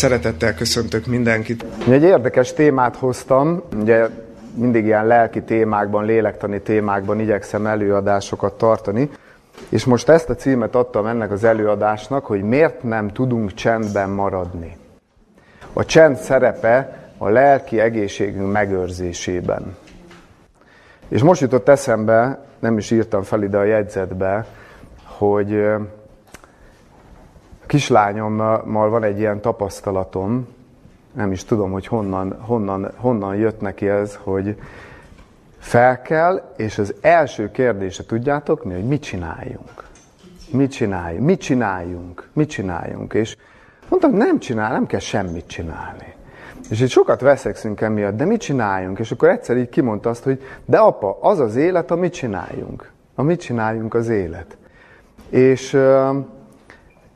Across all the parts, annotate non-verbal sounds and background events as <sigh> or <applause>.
Szeretettel köszöntök mindenkit. Egy érdekes témát hoztam, ugye mindig ilyen lelki témákban, lélektani témákban igyekszem előadásokat tartani, és most ezt a címet adtam ennek az előadásnak, hogy miért nem tudunk csendben maradni. A csend szerepe a lelki egészségünk megőrzésében. És most jutott eszembe, nem is írtam fel ide a jegyzetbe, hogy kislányommal van egy ilyen tapasztalatom, nem is tudom, hogy honnan, honnan, honnan jött neki ez, hogy fel kell, és az első kérdése, tudjátok mi, hogy mit csináljunk? Mit csináljunk? Mit csináljunk? Mit csináljunk? És mondtam, nem csinál, nem kell semmit csinálni. És itt sokat veszekszünk emiatt, de mit csináljunk? És akkor egyszer így kimondta azt, hogy de apa, az az élet, a mit csináljunk. A mit csináljunk az élet. És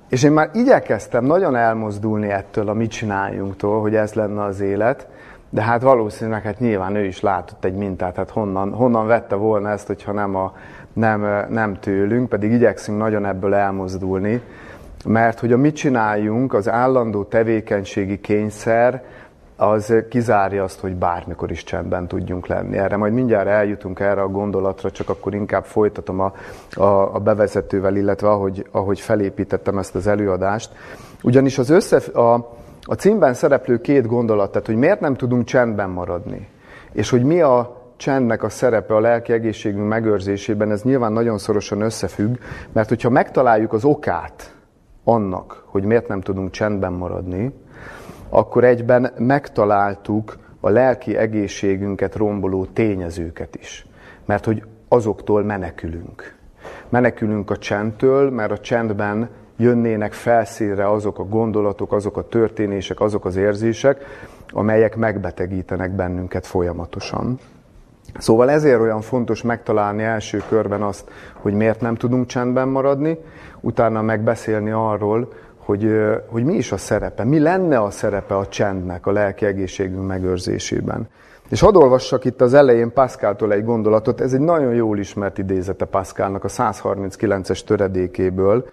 és én már igyekeztem nagyon elmozdulni ettől a mit csináljunktól, hogy ez lenne az élet, de hát valószínűleg hát nyilván ő is látott egy mintát, hát honnan, honnan vette volna ezt, hogyha nem, a, nem, nem tőlünk, pedig igyekszünk nagyon ebből elmozdulni, mert hogy a mit csináljunk, az állandó tevékenységi kényszer, az kizárja azt, hogy bármikor is csendben tudjunk lenni. Erre majd mindjárt eljutunk erre a gondolatra, csak akkor inkább folytatom a, a, a bevezetővel, illetve ahogy, ahogy felépítettem ezt az előadást. Ugyanis az össze, a, a címben szereplő két gondolat, tehát hogy miért nem tudunk csendben maradni, és hogy mi a csendnek a szerepe a lelki egészségünk megőrzésében, ez nyilván nagyon szorosan összefügg, mert hogyha megtaláljuk az okát annak, hogy miért nem tudunk csendben maradni, akkor egyben megtaláltuk a lelki egészségünket romboló tényezőket is. Mert hogy azoktól menekülünk. Menekülünk a csendtől, mert a csendben jönnének felszínre azok a gondolatok, azok a történések, azok az érzések, amelyek megbetegítenek bennünket folyamatosan. Szóval ezért olyan fontos megtalálni első körben azt, hogy miért nem tudunk csendben maradni, utána megbeszélni arról, hogy, hogy mi is a szerepe, mi lenne a szerepe a csendnek a lelki egészségünk megőrzésében. És hadd olvassak itt az elején Pascaltól egy gondolatot, ez egy nagyon jól ismert idézete Pascalnak a 139-es töredékéből,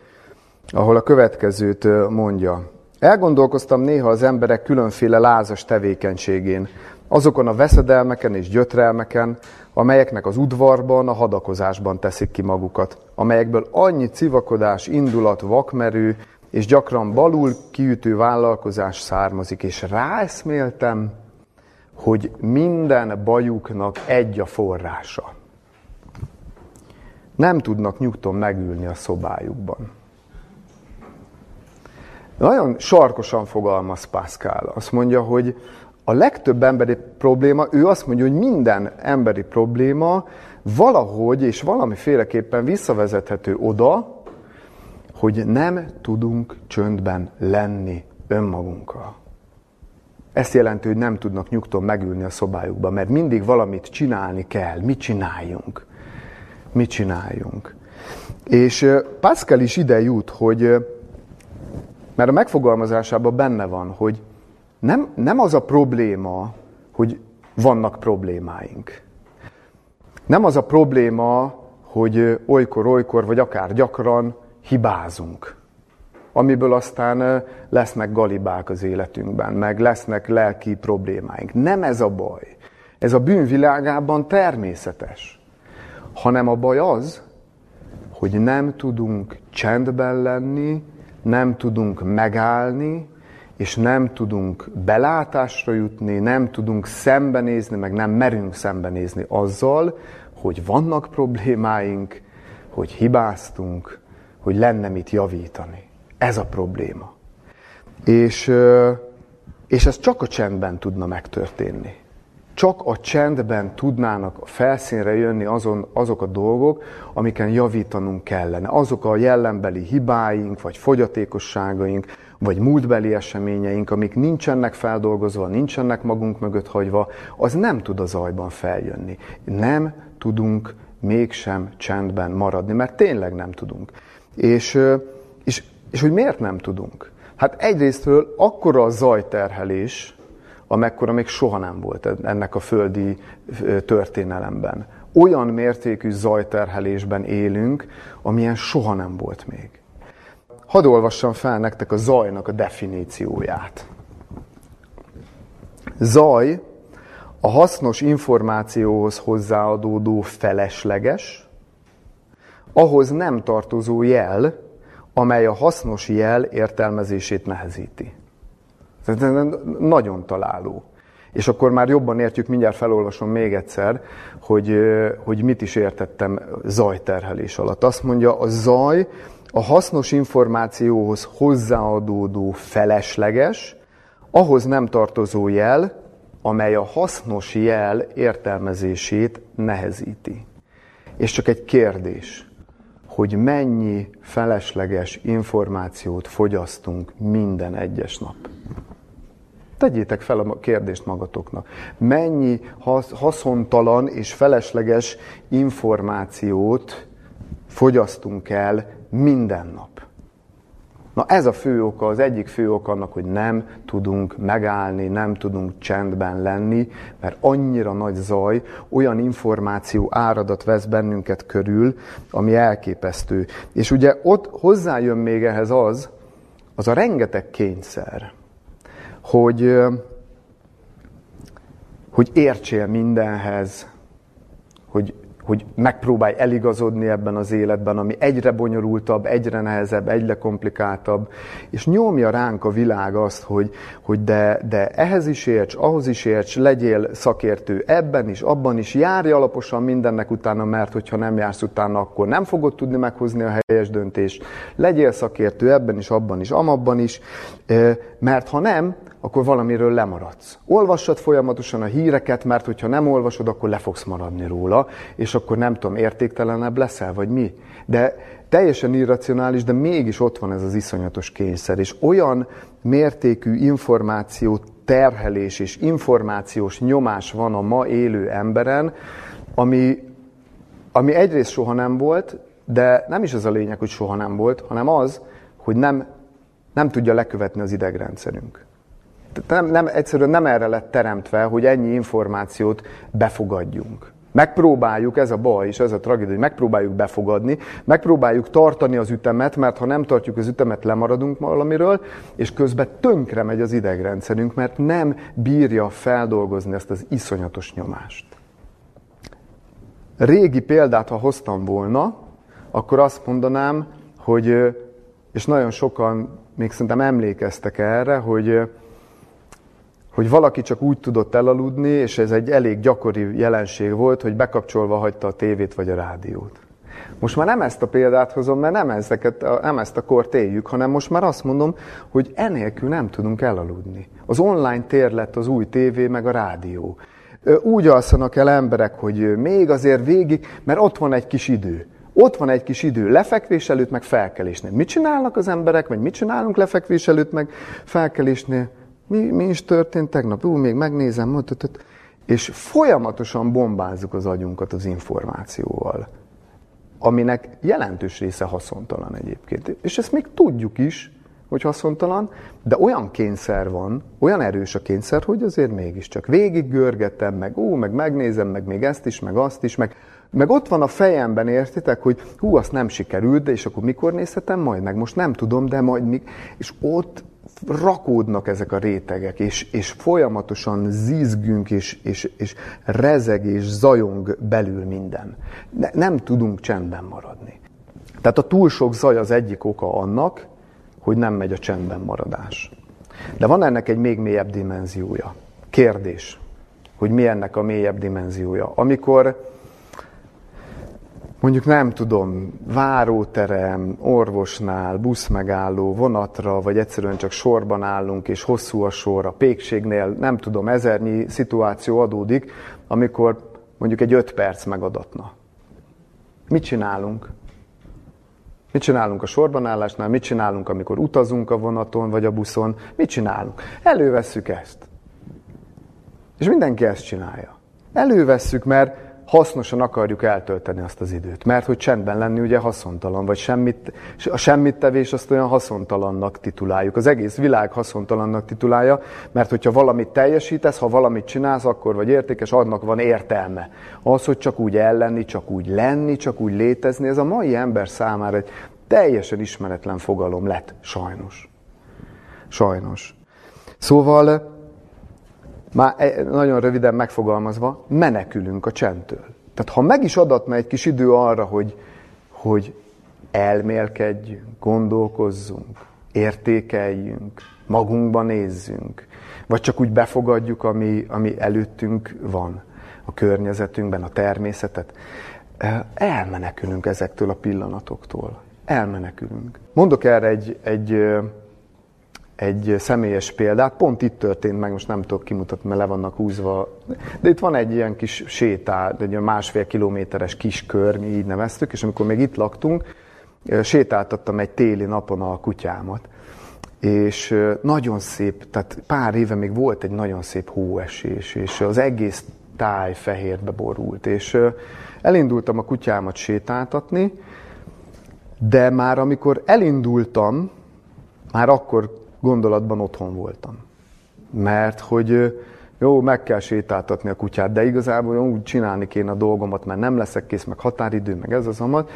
ahol a következőt mondja. Elgondolkoztam néha az emberek különféle lázas tevékenységén, azokon a veszedelmeken és gyötrelmeken, amelyeknek az udvarban, a hadakozásban teszik ki magukat, amelyekből annyi civakodás, indulat, vakmerő és gyakran balul kiütő vállalkozás származik, és ráeszméltem, hogy minden bajuknak egy a forrása. Nem tudnak nyugton megülni a szobájukban. Nagyon sarkosan fogalmaz Pascal. Azt mondja, hogy a legtöbb emberi probléma, ő azt mondja, hogy minden emberi probléma valahogy és valamiféleképpen visszavezethető oda, hogy nem tudunk csöndben lenni önmagunkkal. Ezt jelenti, hogy nem tudnak nyugton megülni a szobájukba, mert mindig valamit csinálni kell. Mit csináljunk? Mit csináljunk? És Pascal is ide jut, hogy, mert a megfogalmazásában benne van, hogy nem, nem az a probléma, hogy vannak problémáink. Nem az a probléma, hogy olykor-olykor, vagy akár gyakran hibázunk, amiből aztán lesznek galibák az életünkben, meg lesznek lelki problémáink. Nem ez a baj. Ez a bűnvilágában természetes. Hanem a baj az, hogy nem tudunk csendben lenni, nem tudunk megállni, és nem tudunk belátásra jutni, nem tudunk szembenézni, meg nem merünk szembenézni azzal, hogy vannak problémáink, hogy hibáztunk, hogy lenne mit javítani. Ez a probléma. És, és ez csak a csendben tudna megtörténni. Csak a csendben tudnának felszínre jönni azon, azok a dolgok, amiken javítanunk kellene. Azok a jellembeli hibáink, vagy fogyatékosságaink, vagy múltbeli eseményeink, amik nincsenek feldolgozva, nincsenek magunk mögött hagyva, az nem tud a zajban feljönni. Nem tudunk mégsem csendben maradni, mert tényleg nem tudunk. És, és, és hogy miért nem tudunk? Hát egyrésztről akkora a zajterhelés, amekkora még soha nem volt ennek a földi történelemben. Olyan mértékű zajterhelésben élünk, amilyen soha nem volt még. Hadd olvassam fel nektek a zajnak a definícióját. Zaj a hasznos információhoz hozzáadódó felesleges, ahhoz nem tartozó jel, amely a hasznos jel értelmezését nehezíti. Ez nagyon találó. És akkor már jobban értjük, mindjárt felolvasom még egyszer, hogy, hogy mit is értettem zajterhelés alatt. Azt mondja, a zaj a hasznos információhoz hozzáadódó felesleges, ahhoz nem tartozó jel, amely a hasznos jel értelmezését nehezíti. És csak egy kérdés, hogy mennyi felesleges információt fogyasztunk minden egyes nap. Tegyétek fel a kérdést magatoknak. Mennyi haszontalan és felesleges információt fogyasztunk el minden nap? Na ez a fő oka, az egyik fő oka annak, hogy nem tudunk megállni, nem tudunk csendben lenni, mert annyira nagy zaj, olyan információ áradat vesz bennünket körül, ami elképesztő. És ugye ott hozzájön még ehhez az, az a rengeteg kényszer, hogy, hogy értsél mindenhez, hogy hogy megpróbálj eligazodni ebben az életben, ami egyre bonyolultabb, egyre nehezebb, egyre komplikáltabb, és nyomja ránk a világ azt, hogy, hogy de, de ehhez is érts, ahhoz is érts, legyél szakértő ebben is, abban is, járj alaposan mindennek utána, mert hogyha nem jársz utána, akkor nem fogod tudni meghozni a helyes döntést. Legyél szakértő ebben is, abban is, amabban is, mert ha nem, akkor valamiről lemaradsz. Olvassad folyamatosan a híreket, mert hogyha nem olvasod, akkor le fogsz maradni róla, és akkor nem tudom, értéktelenebb leszel, vagy mi. De teljesen irracionális, de mégis ott van ez az iszonyatos kényszer, és olyan mértékű információ terhelés és információs nyomás van a ma élő emberen, ami, ami egyrészt soha nem volt, de nem is az a lényeg, hogy soha nem volt, hanem az, hogy nem, nem tudja lekövetni az idegrendszerünk nem, nem, egyszerűen nem erre lett teremtve, hogy ennyi információt befogadjunk. Megpróbáljuk, ez a baj és ez a tragédia, hogy megpróbáljuk befogadni, megpróbáljuk tartani az ütemet, mert ha nem tartjuk az ütemet, lemaradunk valamiről, és közben tönkre megy az idegrendszerünk, mert nem bírja feldolgozni ezt az iszonyatos nyomást. Régi példát, ha hoztam volna, akkor azt mondanám, hogy, és nagyon sokan még szerintem emlékeztek erre, hogy hogy valaki csak úgy tudott elaludni, és ez egy elég gyakori jelenség volt, hogy bekapcsolva hagyta a tévét vagy a rádiót. Most már nem ezt a példát hozom, mert nem, ezeket, nem ezt a kort éljük, hanem most már azt mondom, hogy enélkül nem tudunk elaludni. Az online tér lett az új tévé, meg a rádió. Úgy alszanak el emberek, hogy még azért végig, mert ott van egy kis idő. Ott van egy kis idő lefekvés előtt, meg felkelésnél. Mit csinálnak az emberek, vagy mit csinálunk lefekvés előtt, meg felkelésnél? Mi, mi is történt tegnap? Ú, még megnézem, mutatott. És folyamatosan bombázzuk az agyunkat az információval, aminek jelentős része haszontalan egyébként. És ezt még tudjuk is, hogy haszontalan, de olyan kényszer van, olyan erős a kényszer, hogy azért mégiscsak végig görgetem, meg ú, meg megnézem, meg még ezt is, meg azt is, meg, meg ott van a fejemben, értitek, hogy hú, azt nem sikerült, de és akkor mikor nézhetem majd meg? Most nem tudom, de majd még... És ott rakódnak ezek a rétegek, és, és folyamatosan zizgünk, és, és, és rezeg, és zajong belül minden. Ne, nem tudunk csendben maradni. Tehát a túl sok zaj az egyik oka annak, hogy nem megy a csendben maradás. De van ennek egy még mélyebb dimenziója. Kérdés, hogy mi ennek a mélyebb dimenziója. Amikor mondjuk nem tudom, váróterem, orvosnál, buszmegálló, vonatra, vagy egyszerűen csak sorban állunk, és hosszú a sor, a pékségnél, nem tudom, ezernyi szituáció adódik, amikor mondjuk egy öt perc megadatna. Mit csinálunk? Mit csinálunk a sorbanállásnál, mit csinálunk, amikor utazunk a vonaton vagy a buszon, mit csinálunk? Elővesszük ezt. És mindenki ezt csinálja. Elővesszük, mert hasznosan akarjuk eltölteni azt az időt. Mert hogy csendben lenni ugye haszontalan, vagy semmit, a semmit tevés azt olyan haszontalannak tituláljuk. Az egész világ haszontalannak titulálja, mert hogyha valamit teljesítesz, ha valamit csinálsz, akkor vagy értékes, annak van értelme. Az, hogy csak úgy ellenni, csak úgy lenni, csak úgy létezni, ez a mai ember számára egy teljesen ismeretlen fogalom lett, sajnos. Sajnos. Szóval Már e, nagyon röviden megfogalmazva, menekülünk a csendtől. Tehát ha meg is adatna egy kis idő arra, hogy, hogy elmélkedjünk, gondolkozzunk, értékeljünk, magunkba nézzünk, vagy csak úgy befogadjuk, ami, ami előttünk van, a környezetünkben, a természetet, elmenekülünk ezektől a pillanatoktól. Elmenekülünk. Mondok erre egy, egy, egy személyes példát, pont itt történt meg, most nem tudok kimutatni, mert le vannak húzva, de itt van egy ilyen kis sétál, egy másfél kilométeres kis kör, mi így neveztük, és amikor még itt laktunk, sétáltattam egy téli napon a kutyámat, és nagyon szép, tehát pár éve még volt egy nagyon szép hóesés, és az egész táj fehérbe borult, és elindultam a kutyámat sétáltatni, de már amikor elindultam, már akkor gondolatban otthon voltam. Mert hogy jó, meg kell sétáltatni a kutyát, de igazából úgy csinálni kéne a dolgomat, mert nem leszek kész, meg határidő, meg ez az amat.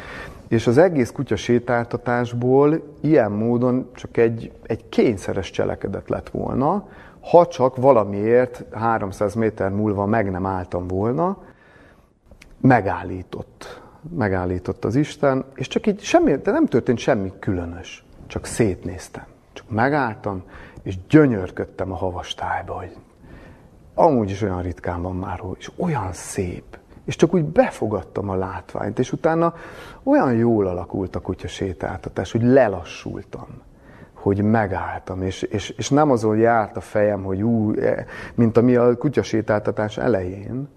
És az egész kutya sétáltatásból ilyen módon csak egy, egy kényszeres cselekedet lett volna, ha csak valamiért 300 méter múlva meg nem álltam volna, megállított. Megállított az Isten, és csak így semmi, de nem történt semmi különös. Csak szétnéztem. Csak megálltam, és gyönyörködtem a havastályba, hogy amúgy is olyan ritkán van már, és olyan szép. És csak úgy befogadtam a látványt, és utána olyan jól alakult a kutya sétáltatás, hogy lelassultam, hogy megálltam, és, és, és nem azon járt a fejem, hogy ú, e, mint ami a kutyasétáltatás elején,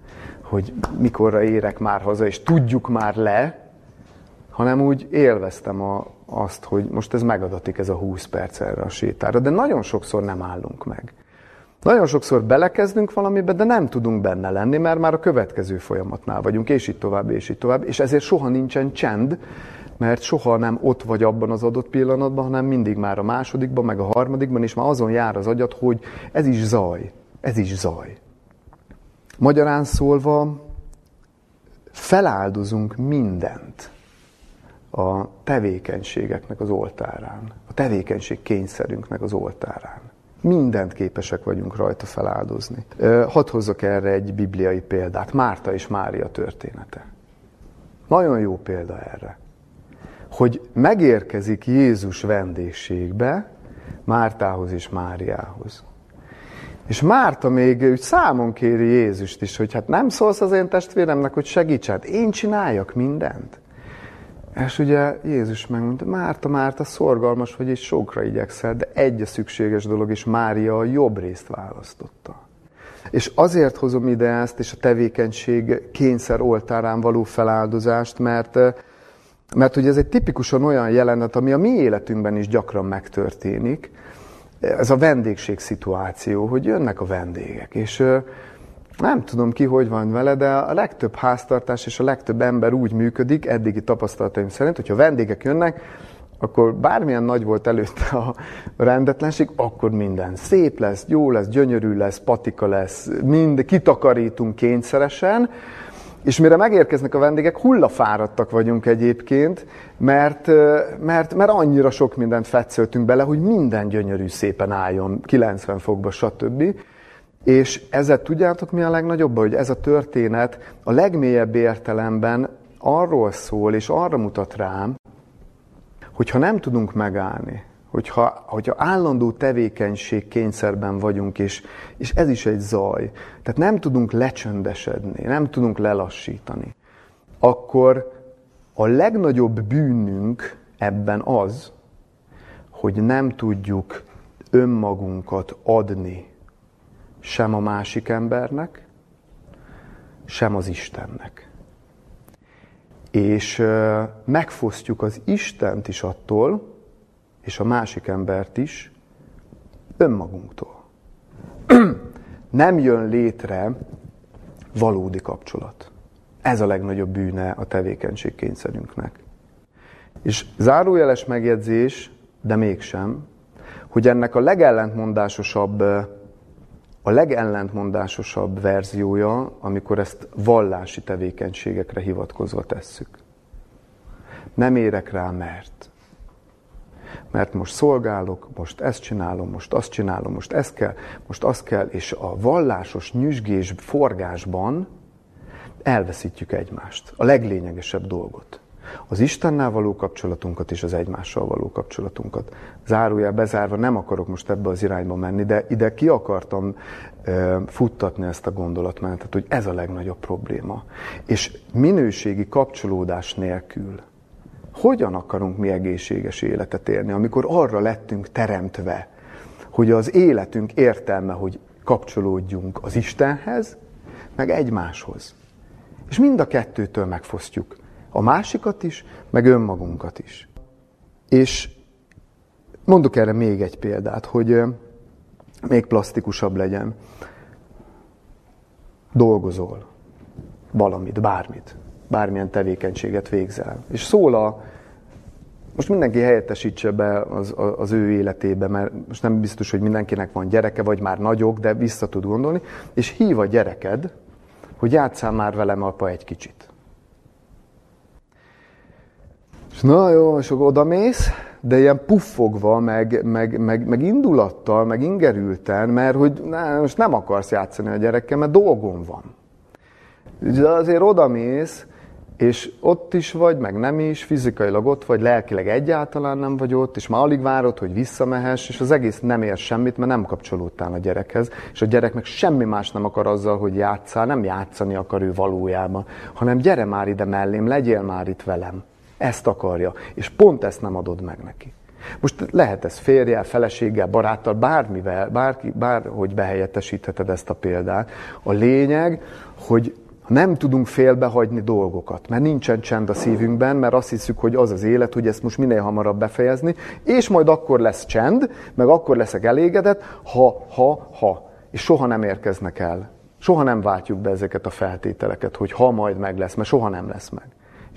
hogy mikorra érek már haza, és tudjuk már le, hanem úgy élveztem a, azt, hogy most ez megadatik ez a 20 perc erre a sétára. De nagyon sokszor nem állunk meg. Nagyon sokszor belekezdünk valamibe, de nem tudunk benne lenni, mert már a következő folyamatnál vagyunk, és így tovább, és így tovább, és ezért soha nincsen csend, mert soha nem ott vagy abban az adott pillanatban, hanem mindig már a másodikban, meg a harmadikban, és már azon jár az agyat, hogy ez is zaj, ez is zaj. Magyarán szólva, feláldozunk mindent a tevékenységeknek az oltárán, a tevékenység kényszerünknek az oltárán. Mindent képesek vagyunk rajta feláldozni. Hadd hozzak erre egy bibliai példát, Márta és Mária története. Nagyon jó példa erre. Hogy megérkezik Jézus vendégségbe Mártához és Máriához. És Márta még úgy számon kéri Jézust is, hogy hát nem szólsz az én testvéremnek, hogy segíts, hát én csináljak mindent. És ugye Jézus megmondta, Márta, Márta, szorgalmas vagy, és sokra igyekszel, de egy a szükséges dolog, és Mária a jobb részt választotta. És azért hozom ide ezt, és a tevékenység kényszer oltárán való feláldozást, mert, mert ugye ez egy tipikusan olyan jelenet, ami a mi életünkben is gyakran megtörténik, ez a vendégség szituáció, hogy jönnek a vendégek, és nem tudom ki, hogy van vele, de a legtöbb háztartás és a legtöbb ember úgy működik, eddigi tapasztalataim szerint, hogyha vendégek jönnek, akkor bármilyen nagy volt előtte a rendetlenség, akkor minden szép lesz, jó lesz, gyönyörű lesz, patika lesz, mind kitakarítunk kényszeresen, és mire megérkeznek a vendégek, hullafáradtak vagyunk egyébként, mert, mert, mert annyira sok mindent fetszöltünk bele, hogy minden gyönyörű szépen álljon, 90 fokba, stb. És ezzel tudjátok mi a legnagyobb, hogy ez a történet a legmélyebb értelemben arról szól, és arra mutat rám, hogyha nem tudunk megállni, hogyha, hogyha állandó tevékenység kényszerben vagyunk, és, és ez is egy zaj, tehát nem tudunk lecsöndesedni, nem tudunk lelassítani, akkor a legnagyobb bűnünk ebben az, hogy nem tudjuk önmagunkat adni sem a másik embernek, sem az Istennek. És megfosztjuk az Istent is attól, és a másik embert is önmagunktól. <clears throat> Nem jön létre valódi kapcsolat. Ez a legnagyobb bűne a tevékenységkényszerünknek. És zárójeles megjegyzés, de mégsem, hogy ennek a legellentmondásosabb a legellentmondásosabb verziója, amikor ezt vallási tevékenységekre hivatkozva tesszük. Nem érek rá, mert. Mert most szolgálok, most ezt csinálom, most azt csinálom, most ezt kell, most azt kell, és a vallásos nyüzsgés forgásban elveszítjük egymást, a leglényegesebb dolgot. Az Istennel való kapcsolatunkat és az egymással való kapcsolatunkat. Zárójel bezárva nem akarok most ebbe az irányba menni, de ide ki akartam e, futtatni ezt a gondolatmenetet, hogy ez a legnagyobb probléma. És minőségi kapcsolódás nélkül hogyan akarunk mi egészséges életet élni, amikor arra lettünk teremtve, hogy az életünk értelme, hogy kapcsolódjunk az Istenhez, meg egymáshoz. És mind a kettőtől megfosztjuk. A másikat is, meg önmagunkat is. És mondok erre még egy példát, hogy még plastikusabb legyen. Dolgozol valamit, bármit, bármilyen tevékenységet végzel. És szól a, most mindenki helyettesítse be az, az ő életébe, mert most nem biztos, hogy mindenkinek van gyereke, vagy már nagyok, de vissza tud gondolni, és hív a gyereked, hogy játszál már velem apa egy kicsit. És na jó, és akkor odamész, de ilyen puffogva, meg, meg, meg, meg indulattal, meg ingerülten, mert hogy ne, most nem akarsz játszani a gyerekkel, mert dolgom van. De azért odamész, és ott is vagy, meg nem is, fizikailag ott vagy, lelkileg egyáltalán nem vagy ott, és már alig várod, hogy visszamehess, és az egész nem ér semmit, mert nem kapcsolódtál a gyerekhez, és a gyerek meg semmi más nem akar azzal, hogy játszál, nem játszani akar ő valójában, hanem gyere már ide mellém, legyél már itt velem. Ezt akarja, és pont ezt nem adod meg neki. Most lehet ez férjel, feleséggel, baráttal, bármivel, bárki, bárhogy behelyettesítheted ezt a példát. A lényeg, hogy nem tudunk félbehagyni dolgokat, mert nincsen csend a szívünkben, mert azt hiszük, hogy az az élet, hogy ezt most minél hamarabb befejezni, és majd akkor lesz csend, meg akkor leszek elégedett, ha, ha, ha. És soha nem érkeznek el. Soha nem váltjuk be ezeket a feltételeket, hogy ha majd meg lesz, mert soha nem lesz meg.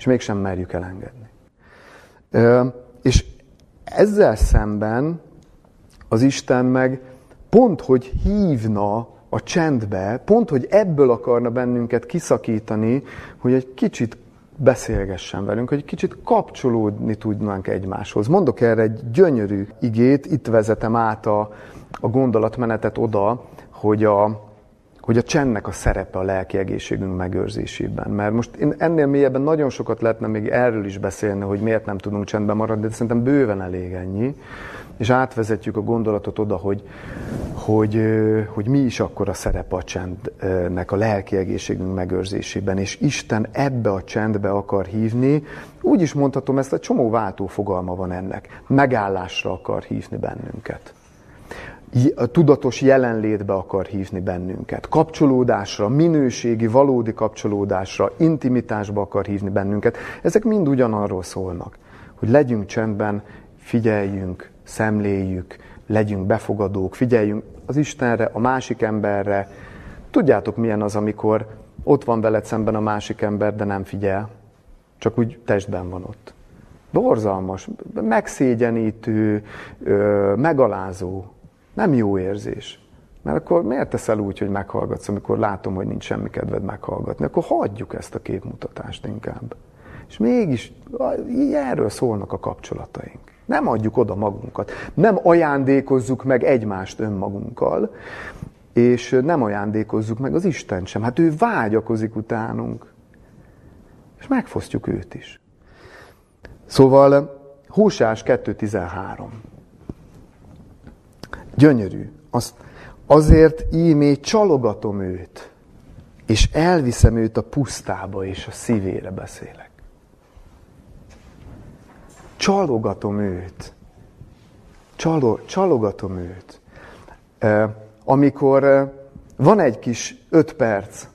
És mégsem merjük elengedni. És ezzel szemben az Isten meg pont, hogy hívna a csendbe, pont, hogy ebből akarna bennünket kiszakítani, hogy egy kicsit beszélgessen velünk, hogy egy kicsit kapcsolódni tudnánk egymáshoz. Mondok erre egy gyönyörű igét, itt vezetem át a, a gondolatmenetet oda, hogy a, hogy a csendnek a szerepe a lelki egészségünk megőrzésében. Mert most én ennél mélyebben nagyon sokat lehetne még erről is beszélni, hogy miért nem tudunk csendben maradni, de szerintem bőven elég ennyi és átvezetjük a gondolatot oda, hogy, hogy, hogy mi is akkor a szerep a csendnek, a lelki egészségünk megőrzésében, és Isten ebbe a csendbe akar hívni, úgy is mondhatom, ezt a csomó váltó fogalma van ennek. Megállásra akar hívni bennünket. A tudatos jelenlétbe akar hívni bennünket. Kapcsolódásra, minőségi, valódi kapcsolódásra, intimitásba akar hívni bennünket. Ezek mind ugyanarról szólnak, hogy legyünk csendben, figyeljünk, szemléljük, legyünk befogadók, figyeljünk az Istenre, a másik emberre. Tudjátok, milyen az, amikor ott van veled szemben a másik ember, de nem figyel, csak úgy testben van ott. Borzalmas, megszégyenítő, megalázó, nem jó érzés. Mert akkor miért teszel úgy, hogy meghallgatsz, amikor látom, hogy nincs semmi kedved meghallgatni? Akkor hagyjuk ezt a képmutatást inkább. És mégis erről szólnak a kapcsolataink. Nem adjuk oda magunkat. Nem ajándékozzuk meg egymást önmagunkkal, és nem ajándékozzuk meg az Isten sem. Hát ő vágyakozik utánunk. És megfosztjuk őt is. Szóval Húsás 2.13. Gyönyörű. Azt, azért ímé csalogatom őt, és elviszem őt a pusztába, és a szívére beszélek csalogatom őt. Csalo, csalogatom őt. Amikor van egy kis öt perc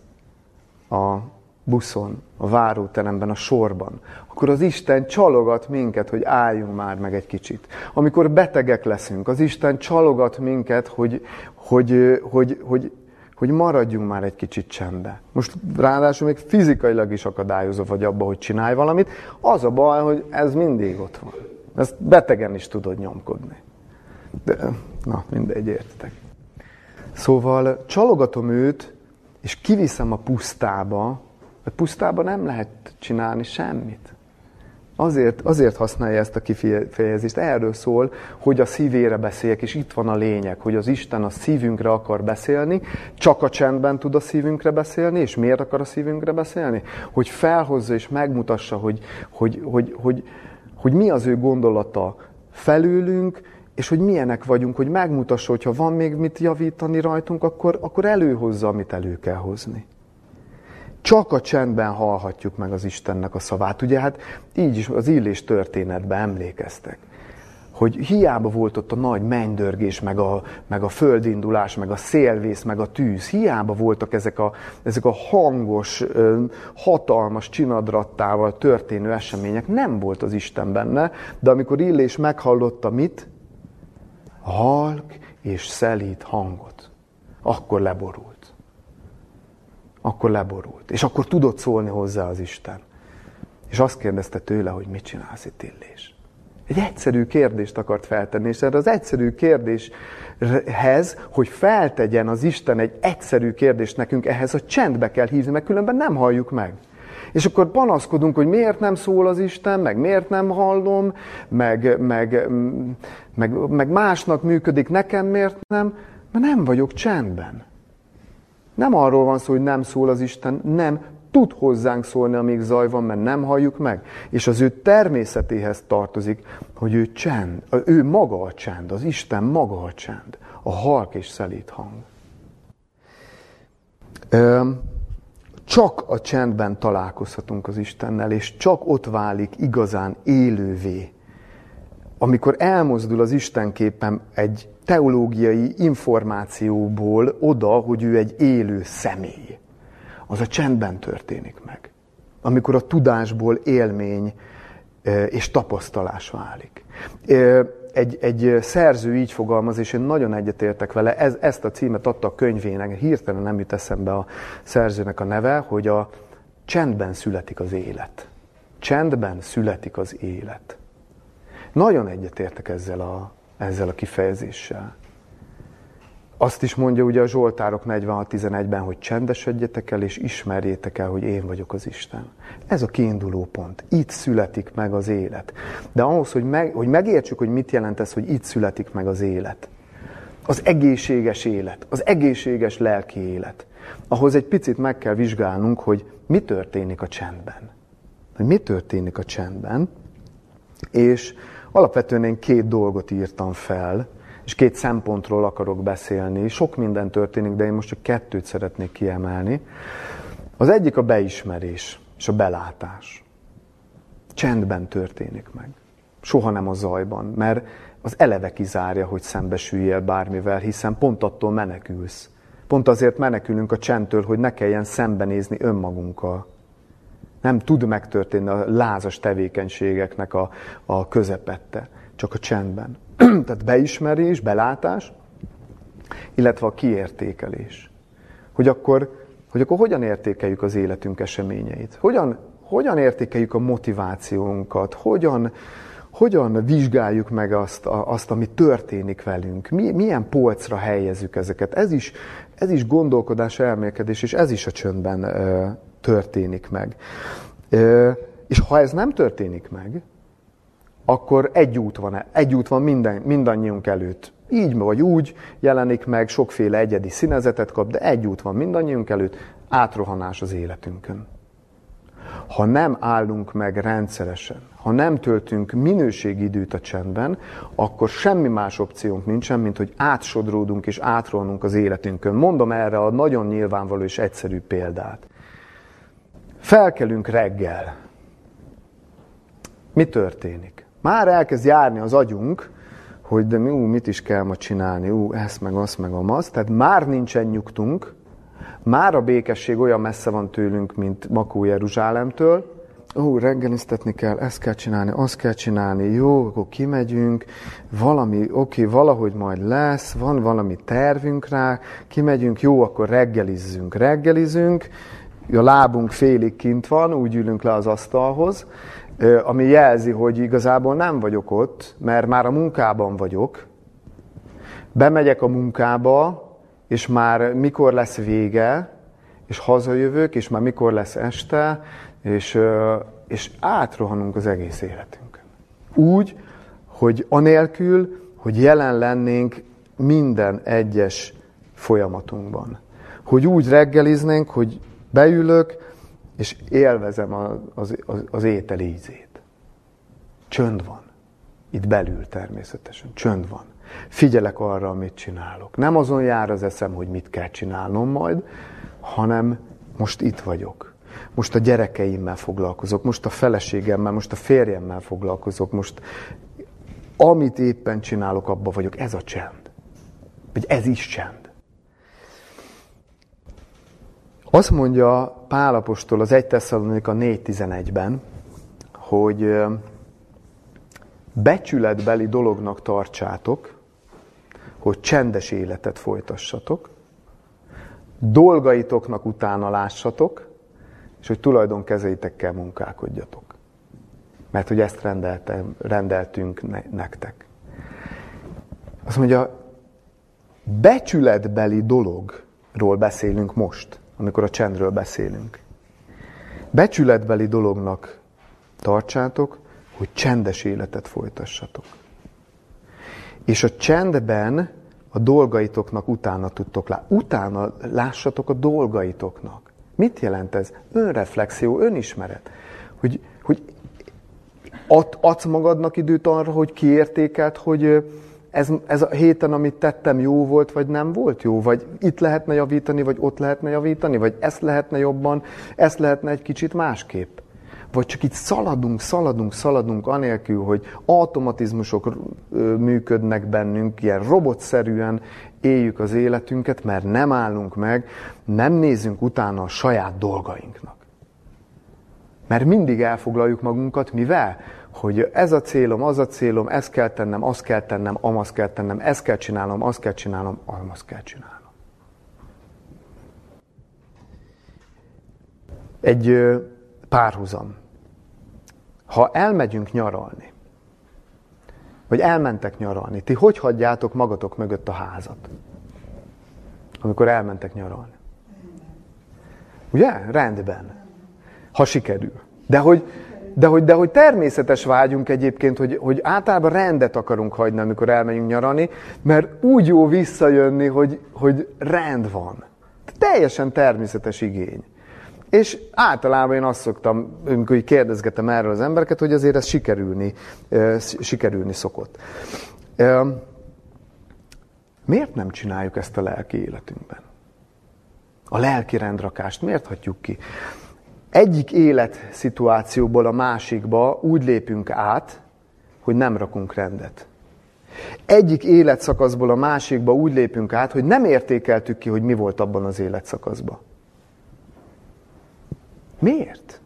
a buszon, a váróteremben, a sorban, akkor az Isten csalogat minket, hogy álljunk már meg egy kicsit. Amikor betegek leszünk, az Isten csalogat minket, hogy, hogy, hogy, hogy hogy maradjunk már egy kicsit csendbe. Most ráadásul még fizikailag is akadályozva vagy abba, hogy csinálj valamit. Az a baj, hogy ez mindig ott van. Ezt betegen is tudod nyomkodni. De, na, mindegy, értetek. Szóval csalogatom őt, és kiviszem a pusztába, a pusztába nem lehet csinálni semmit. Azért, azért használja ezt a kifejezést. Erről szól, hogy a szívére beszéljek, és itt van a lényeg, hogy az Isten a szívünkre akar beszélni, csak a csendben tud a szívünkre beszélni, és miért akar a szívünkre beszélni? Hogy felhozza és megmutassa, hogy, hogy, hogy, hogy, hogy mi az ő gondolata felülünk, és hogy milyenek vagyunk, hogy megmutassa, hogyha van még mit javítani rajtunk, akkor, akkor előhozza, amit elő kell hozni. Csak a csendben hallhatjuk meg az Istennek a szavát. Ugye hát így is az illés történetben emlékeztek hogy hiába volt ott a nagy mennydörgés, meg a, meg a földindulás, meg a szélvész, meg a tűz, hiába voltak ezek a, ezek a hangos, hatalmas csinadrattával történő események, nem volt az Isten benne, de amikor Illés meghallotta mit? Halk és szelít hangot, akkor leborult akkor leborult. És akkor tudott szólni hozzá az Isten. És azt kérdezte tőle, hogy mit csinálsz itt Illés. Egy egyszerű kérdést akart feltenni, és erre az egyszerű kérdéshez, hogy feltegyen az Isten egy egyszerű kérdést nekünk, ehhez a csendbe kell hívni, mert különben nem halljuk meg. És akkor panaszkodunk, hogy miért nem szól az Isten, meg miért nem hallom, meg, meg, meg, meg másnak működik, nekem miért nem, mert nem vagyok csendben. Nem arról van szó, hogy nem szól az Isten, nem, tud hozzánk szólni, amíg zaj van, mert nem halljuk meg. És az ő természetéhez tartozik, hogy ő csend, ő maga a csend, az Isten maga a csend, a halk és szelít hang. Csak a csendben találkozhatunk az Istennel, és csak ott válik igazán élővé. Amikor elmozdul az Isten képen egy teológiai információból oda, hogy ő egy élő személy. Az a csendben történik meg. Amikor a tudásból élmény és tapasztalás válik. Egy, egy szerző így fogalmaz, és én nagyon egyetértek vele, ez, ezt a címet adta a könyvének, hirtelen nem jut eszembe a szerzőnek a neve, hogy a csendben születik az élet. Csendben születik az élet. Nagyon egyetértek ezzel a, ezzel a kifejezéssel. Azt is mondja ugye a Zsoltárok 46.11-ben, hogy csendesedjetek el, és ismerjétek el, hogy én vagyok az Isten. Ez a kiinduló pont. Itt születik meg az élet. De ahhoz, hogy, meg, hogy megértsük, hogy mit jelent ez, hogy itt születik meg az élet. Az egészséges élet, az egészséges lelki élet. Ahhoz egy picit meg kell vizsgálnunk, hogy mi történik a csendben. Hogy mi történik a csendben, és Alapvetően én két dolgot írtam fel, és két szempontról akarok beszélni. Sok minden történik, de én most csak kettőt szeretnék kiemelni. Az egyik a beismerés és a belátás. Csendben történik meg. Soha nem a zajban, mert az eleve kizárja, hogy szembesüljél bármivel, hiszen pont attól menekülsz. Pont azért menekülünk a csendtől, hogy ne kelljen szembenézni önmagunkkal. Nem tud megtörténni a lázas tevékenységeknek a, a közepette, csak a csendben. <clears throat> Tehát beismerés, belátás, illetve a kiértékelés. Hogy akkor, hogy akkor hogyan értékeljük az életünk eseményeit? Hogyan, hogyan értékeljük a motivációnkat? Hogyan, hogyan vizsgáljuk meg azt, azt, ami történik velünk? Mi, milyen polcra helyezzük ezeket? Ez is, ez is gondolkodás, elmélkedés, és ez is a csöndben történik meg. És ha ez nem történik meg, akkor egy út van, egy út van minden, mindannyiunk előtt. Így vagy úgy jelenik meg, sokféle egyedi színezetet kap, de egy út van mindannyiunk előtt, átrohanás az életünkön. Ha nem állunk meg rendszeresen, ha nem töltünk minőségidőt a csendben, akkor semmi más opciónk nincsen, mint hogy átsodródunk és átrolnunk az életünkön. Mondom erre a nagyon nyilvánvaló és egyszerű példát. Felkelünk reggel. Mi történik? Már elkezd járni az agyunk, hogy de mi, ú, mit is kell ma csinálni, ú, ezt meg azt meg amaz. Tehát már nincsen nyugtunk, már a békesség olyan messze van tőlünk, mint Makó Jeruzsálemtől. Ó, reggeliztetni kell, ezt kell csinálni, azt kell csinálni, jó, akkor kimegyünk, valami, oké, valahogy majd lesz, van valami tervünk rá, kimegyünk, jó, akkor reggelizzünk, reggelizünk, a lábunk félig kint van, úgy ülünk le az asztalhoz, ami jelzi, hogy igazából nem vagyok ott, mert már a munkában vagyok. Bemegyek a munkába, és már mikor lesz vége, és hazajövök, és már mikor lesz este, és és átrohanunk az egész életünkön. Úgy, hogy anélkül, hogy jelen lennénk minden egyes folyamatunkban. Hogy úgy reggeliznénk, hogy beülök, és élvezem az, az, az étel ízét. Csönd van. Itt belül természetesen. Csönd van. Figyelek arra, amit csinálok. Nem azon jár az eszem, hogy mit kell csinálnom majd, hanem most itt vagyok. Most a gyerekeimmel foglalkozok, most a feleségemmel, most a férjemmel foglalkozok, most amit éppen csinálok, abba vagyok. Ez a csend. Vagy ez is csend. Azt mondja Pálapostól az 1 Tesszalonika 4.11-ben, hogy becsületbeli dolognak tartsátok, hogy csendes életet folytassatok, dolgaitoknak utána lássatok, és hogy tulajdonkezeitekkel munkálkodjatok. Mert hogy ezt rendeltünk nektek. Azt mondja, becsületbeli dologról beszélünk most, amikor a csendről beszélünk. Becsületbeli dolognak tartsátok, hogy csendes életet folytassatok. És a csendben a dolgaitoknak utána tudtok lá. Utána lássatok a dolgaitoknak. Mit jelent ez? Önreflexió, önismeret. Hogy, hogy ad, adsz magadnak időt arra, hogy kiértékelt, hogy ez, ez a héten, amit tettem, jó volt, vagy nem volt jó? Vagy itt lehetne javítani, vagy ott lehetne javítani? Vagy ezt lehetne jobban, ezt lehetne egy kicsit másképp? Vagy csak itt szaladunk, szaladunk, szaladunk, anélkül, hogy automatizmusok működnek bennünk, ilyen robotszerűen éljük az életünket, mert nem állunk meg, nem nézzünk utána a saját dolgainknak. Mert mindig elfoglaljuk magunkat, mivel? Hogy ez a célom, az a célom, ezt kell tennem, azt kell tennem, amaz kell tennem, ezt kell csinálnom, azt kell csinálnom, amaz kell csinálnom. Egy párhuzam. Ha elmegyünk nyaralni, vagy elmentek nyaralni, ti hogy hagyjátok magatok mögött a házat? Amikor elmentek nyaralni. Ugye? Rendben. Ha sikerül. De hogy, de hogy, de hogy természetes vágyunk egyébként, hogy, hogy általában rendet akarunk hagyni, amikor elmegyünk nyaralni, mert úgy jó visszajönni, hogy, hogy rend van. Teljesen természetes igény. És általában én azt szoktam, amikor kérdezgetem erről az embereket, hogy azért ez sikerülni, sikerülni szokott. Miért nem csináljuk ezt a lelki életünkben? A lelki rendrakást miért hagyjuk ki? Egyik életszituációból a másikba úgy lépünk át, hogy nem rakunk rendet. Egyik életszakaszból a másikba úgy lépünk át, hogy nem értékeltük ki, hogy mi volt abban az életszakaszban. Miért?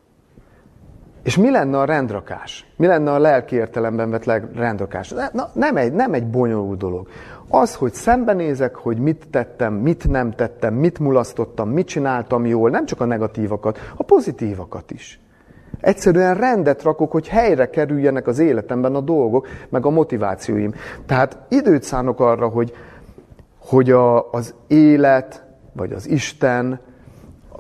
És mi lenne a rendrakás? Mi lenne a lelki értelemben vett rendrakás? Na, nem, egy, nem egy bonyolult dolog. Az, hogy szembenézek, hogy mit tettem, mit nem tettem, mit mulasztottam, mit csináltam jól, nem csak a negatívakat, a pozitívakat is. Egyszerűen rendet rakok, hogy helyre kerüljenek az életemben a dolgok, meg a motivációim. Tehát időt szánok arra, hogy, hogy a, az élet, vagy az Isten,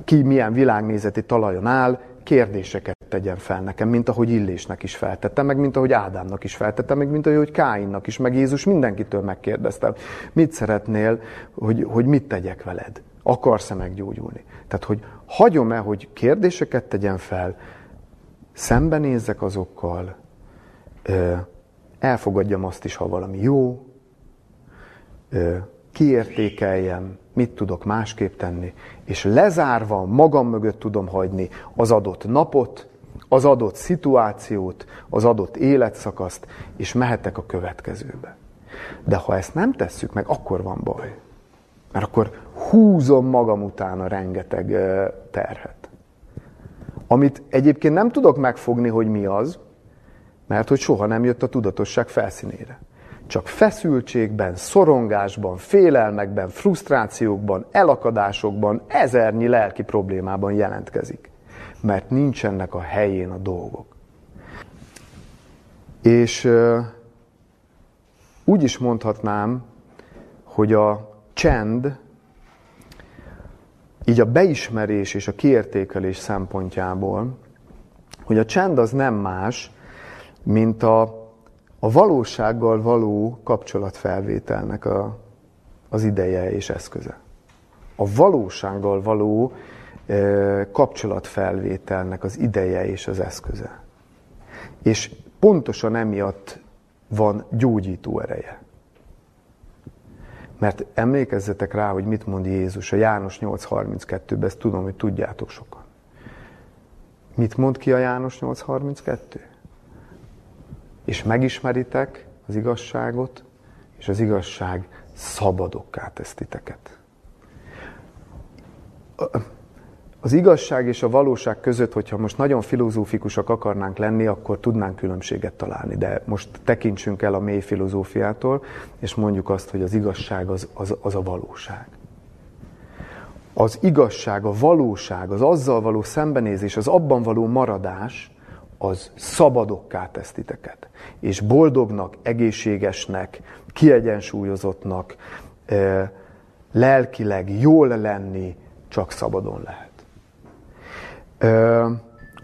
ki milyen világnézeti talajon áll, kérdéseket tegyen fel nekem, mint ahogy Illésnek is feltettem, meg mint ahogy Ádámnak is feltettem, meg mint ahogy Káinnak is, meg Jézus mindenkitől megkérdeztem. Mit szeretnél, hogy, hogy mit tegyek veled? Akarsz-e meggyógyulni? Tehát, hogy hagyom-e, hogy kérdéseket tegyen fel, szembenézzek azokkal, elfogadjam azt is, ha valami jó, kiértékeljem, mit tudok másképp tenni, és lezárva magam mögött tudom hagyni az adott napot, az adott szituációt, az adott életszakaszt, és mehetek a következőbe. De ha ezt nem tesszük meg, akkor van baj. Mert akkor húzom magam utána rengeteg terhet. Amit egyébként nem tudok megfogni, hogy mi az, mert hogy soha nem jött a tudatosság felszínére csak feszültségben, szorongásban, félelmekben, frusztrációkban, elakadásokban, ezernyi lelki problémában jelentkezik. Mert nincsenek a helyén a dolgok. És úgy is mondhatnám, hogy a csend, így a beismerés és a kiértékelés szempontjából hogy a csend az nem más, mint a, a valósággal való kapcsolatfelvételnek a, az ideje és eszköze. A valósággal való e, kapcsolatfelvételnek az ideje és az eszköze. És pontosan emiatt van gyógyító ereje. Mert emlékezzetek rá, hogy mit mond Jézus a János 8.32-ben, ezt tudom, hogy tudjátok sokan. Mit mond ki a János 8.32? És megismeritek az igazságot, és az igazság szabadokká tesz titeket. Az igazság és a valóság között, hogyha most nagyon filozófikusak akarnánk lenni, akkor tudnánk különbséget találni. De most tekintsünk el a mély filozófiától, és mondjuk azt, hogy az igazság az, az, az a valóság. Az igazság, a valóság, az azzal való szembenézés, az abban való maradás, az szabadokká tesz titeket. És boldognak, egészségesnek, kiegyensúlyozottnak, lelkileg jól lenni csak szabadon lehet.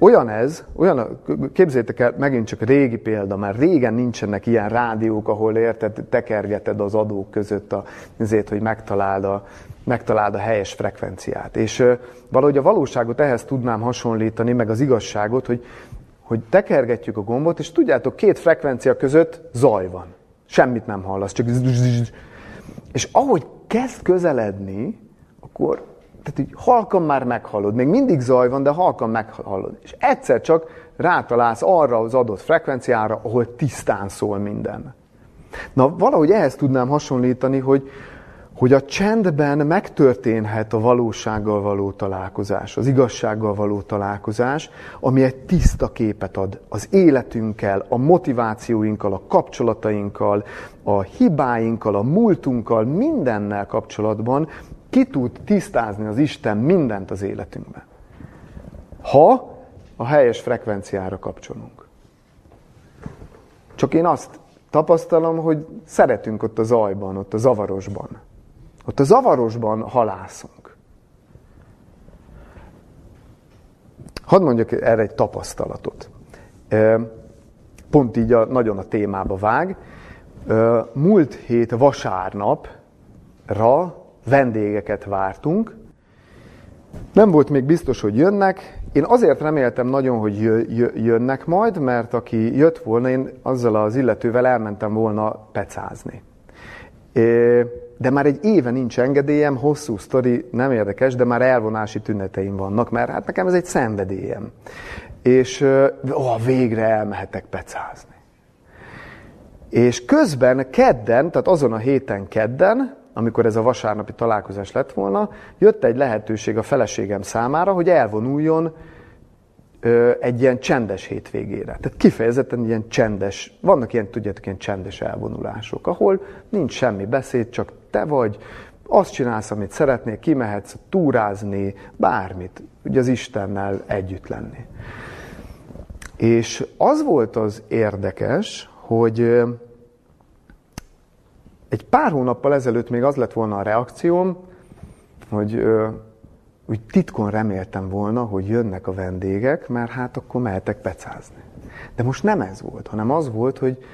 Olyan ez, olyan, képzétek el, megint csak régi példa, mert régen nincsenek ilyen rádiók, ahol érted, tekergeted az adók között a, azért, hogy megtaláld a, megtaláld a helyes frekvenciát. És ö, valahogy a valóságot ehhez tudnám hasonlítani, meg az igazságot, hogy, hogy tekergetjük a gombot, és tudjátok, két frekvencia között zaj van. Semmit nem hallasz, csak és ahogy kezd közeledni, akkor tehát így halkan már meghallod, még mindig zaj van, de halkan meghallod. És egyszer csak rátalálsz arra az adott frekvenciára, ahol tisztán szól minden. Na, valahogy ehhez tudnám hasonlítani, hogy, hogy a csendben megtörténhet a valósággal való találkozás, az igazsággal való találkozás, ami egy tiszta képet ad az életünkkel, a motivációinkkal, a kapcsolatainkkal, a hibáinkkal, a múltunkkal, mindennel kapcsolatban ki tud tisztázni az Isten mindent az életünkben. Ha a helyes frekvenciára kapcsolunk. Csak én azt tapasztalom, hogy szeretünk ott a zajban, ott a zavarosban. Ott a zavarosban halászunk. Hadd mondjak erre egy tapasztalatot. Pont így a, nagyon a témába vág. Múlt hét vasárnapra vendégeket vártunk. Nem volt még biztos, hogy jönnek. Én azért reméltem nagyon, hogy jönnek majd, mert aki jött volna, én azzal az illetővel elmentem volna pecázni. De már egy éve nincs engedélyem, hosszú sztori, nem érdekes, de már elvonási tüneteim vannak, mert hát nekem ez egy szenvedélyem. És ó, végre elmehetek pecázni. És közben kedden, tehát azon a héten kedden, amikor ez a vasárnapi találkozás lett volna, jött egy lehetőség a feleségem számára, hogy elvonuljon ö, egy ilyen csendes hétvégére. Tehát kifejezetten ilyen csendes, vannak ilyen, tudjátok, ilyen csendes elvonulások, ahol nincs semmi beszéd, csak te vagy, azt csinálsz, amit szeretnél, kimehetsz túrázni, bármit, ugye az Istennel együtt lenni. És az volt az érdekes, hogy egy pár hónappal ezelőtt még az lett volna a reakcióm, hogy úgy titkon reméltem volna, hogy jönnek a vendégek, mert hát akkor mehetek pecázni. De most nem ez volt, hanem az volt, hogy,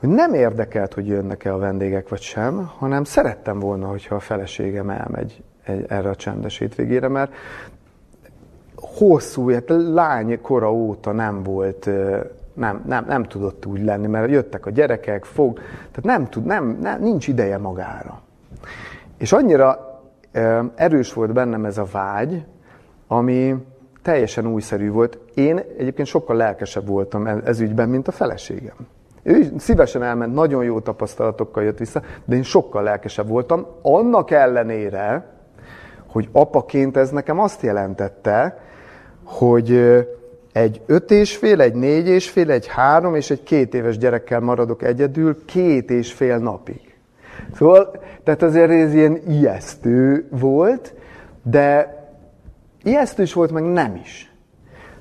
hogy nem érdekelt, hogy jönnek-e a vendégek vagy sem, hanem szerettem volna, hogyha a feleségem elmegy egy, erre a csendes hétvégére, mert hosszú, hát lány kora óta nem volt nem, nem, nem tudott úgy lenni, mert jöttek a gyerekek, fog, tehát nem tud, nem, nem, nincs ideje magára. És annyira erős volt bennem ez a vágy, ami teljesen újszerű volt. Én egyébként sokkal lelkesebb voltam ez, ez ügyben, mint a feleségem. Ő szívesen elment, nagyon jó tapasztalatokkal jött vissza, de én sokkal lelkesebb voltam, annak ellenére, hogy apaként ez nekem azt jelentette, hogy egy öt és fél, egy négy és fél, egy három és egy két éves gyerekkel maradok egyedül két és fél napig. Szóval, tehát azért ez ilyen ijesztő volt, de ijesztő is volt, meg nem is.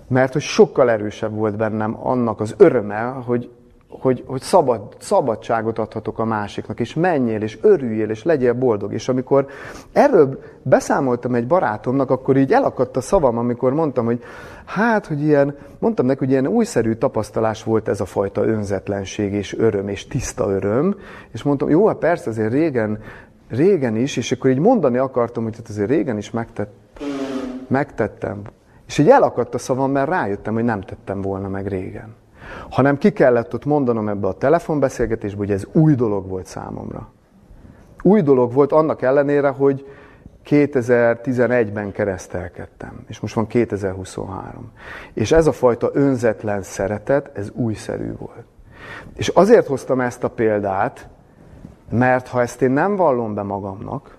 Mert hogy sokkal erősebb volt bennem annak az öröme, hogy hogy, hogy szabad, szabadságot adhatok a másiknak, és menjél, és örüljél, és legyél boldog. És amikor erről beszámoltam egy barátomnak, akkor így elakadt a szavam, amikor mondtam, hogy hát, hogy ilyen, mondtam neki, hogy ilyen újszerű tapasztalás volt ez a fajta önzetlenség, és öröm, és tiszta öröm, és mondtam, jó, hát persze, azért régen, régen is, és akkor így mondani akartam, hogy hát azért régen is megtett, megtettem. És így elakadt a szavam, mert rájöttem, hogy nem tettem volna meg régen hanem ki kellett ott mondanom ebbe a telefonbeszélgetésbe, hogy ez új dolog volt számomra. Új dolog volt annak ellenére, hogy 2011-ben keresztelkedtem, és most van 2023. És ez a fajta önzetlen szeretet, ez újszerű volt. És azért hoztam ezt a példát, mert ha ezt én nem vallom be magamnak,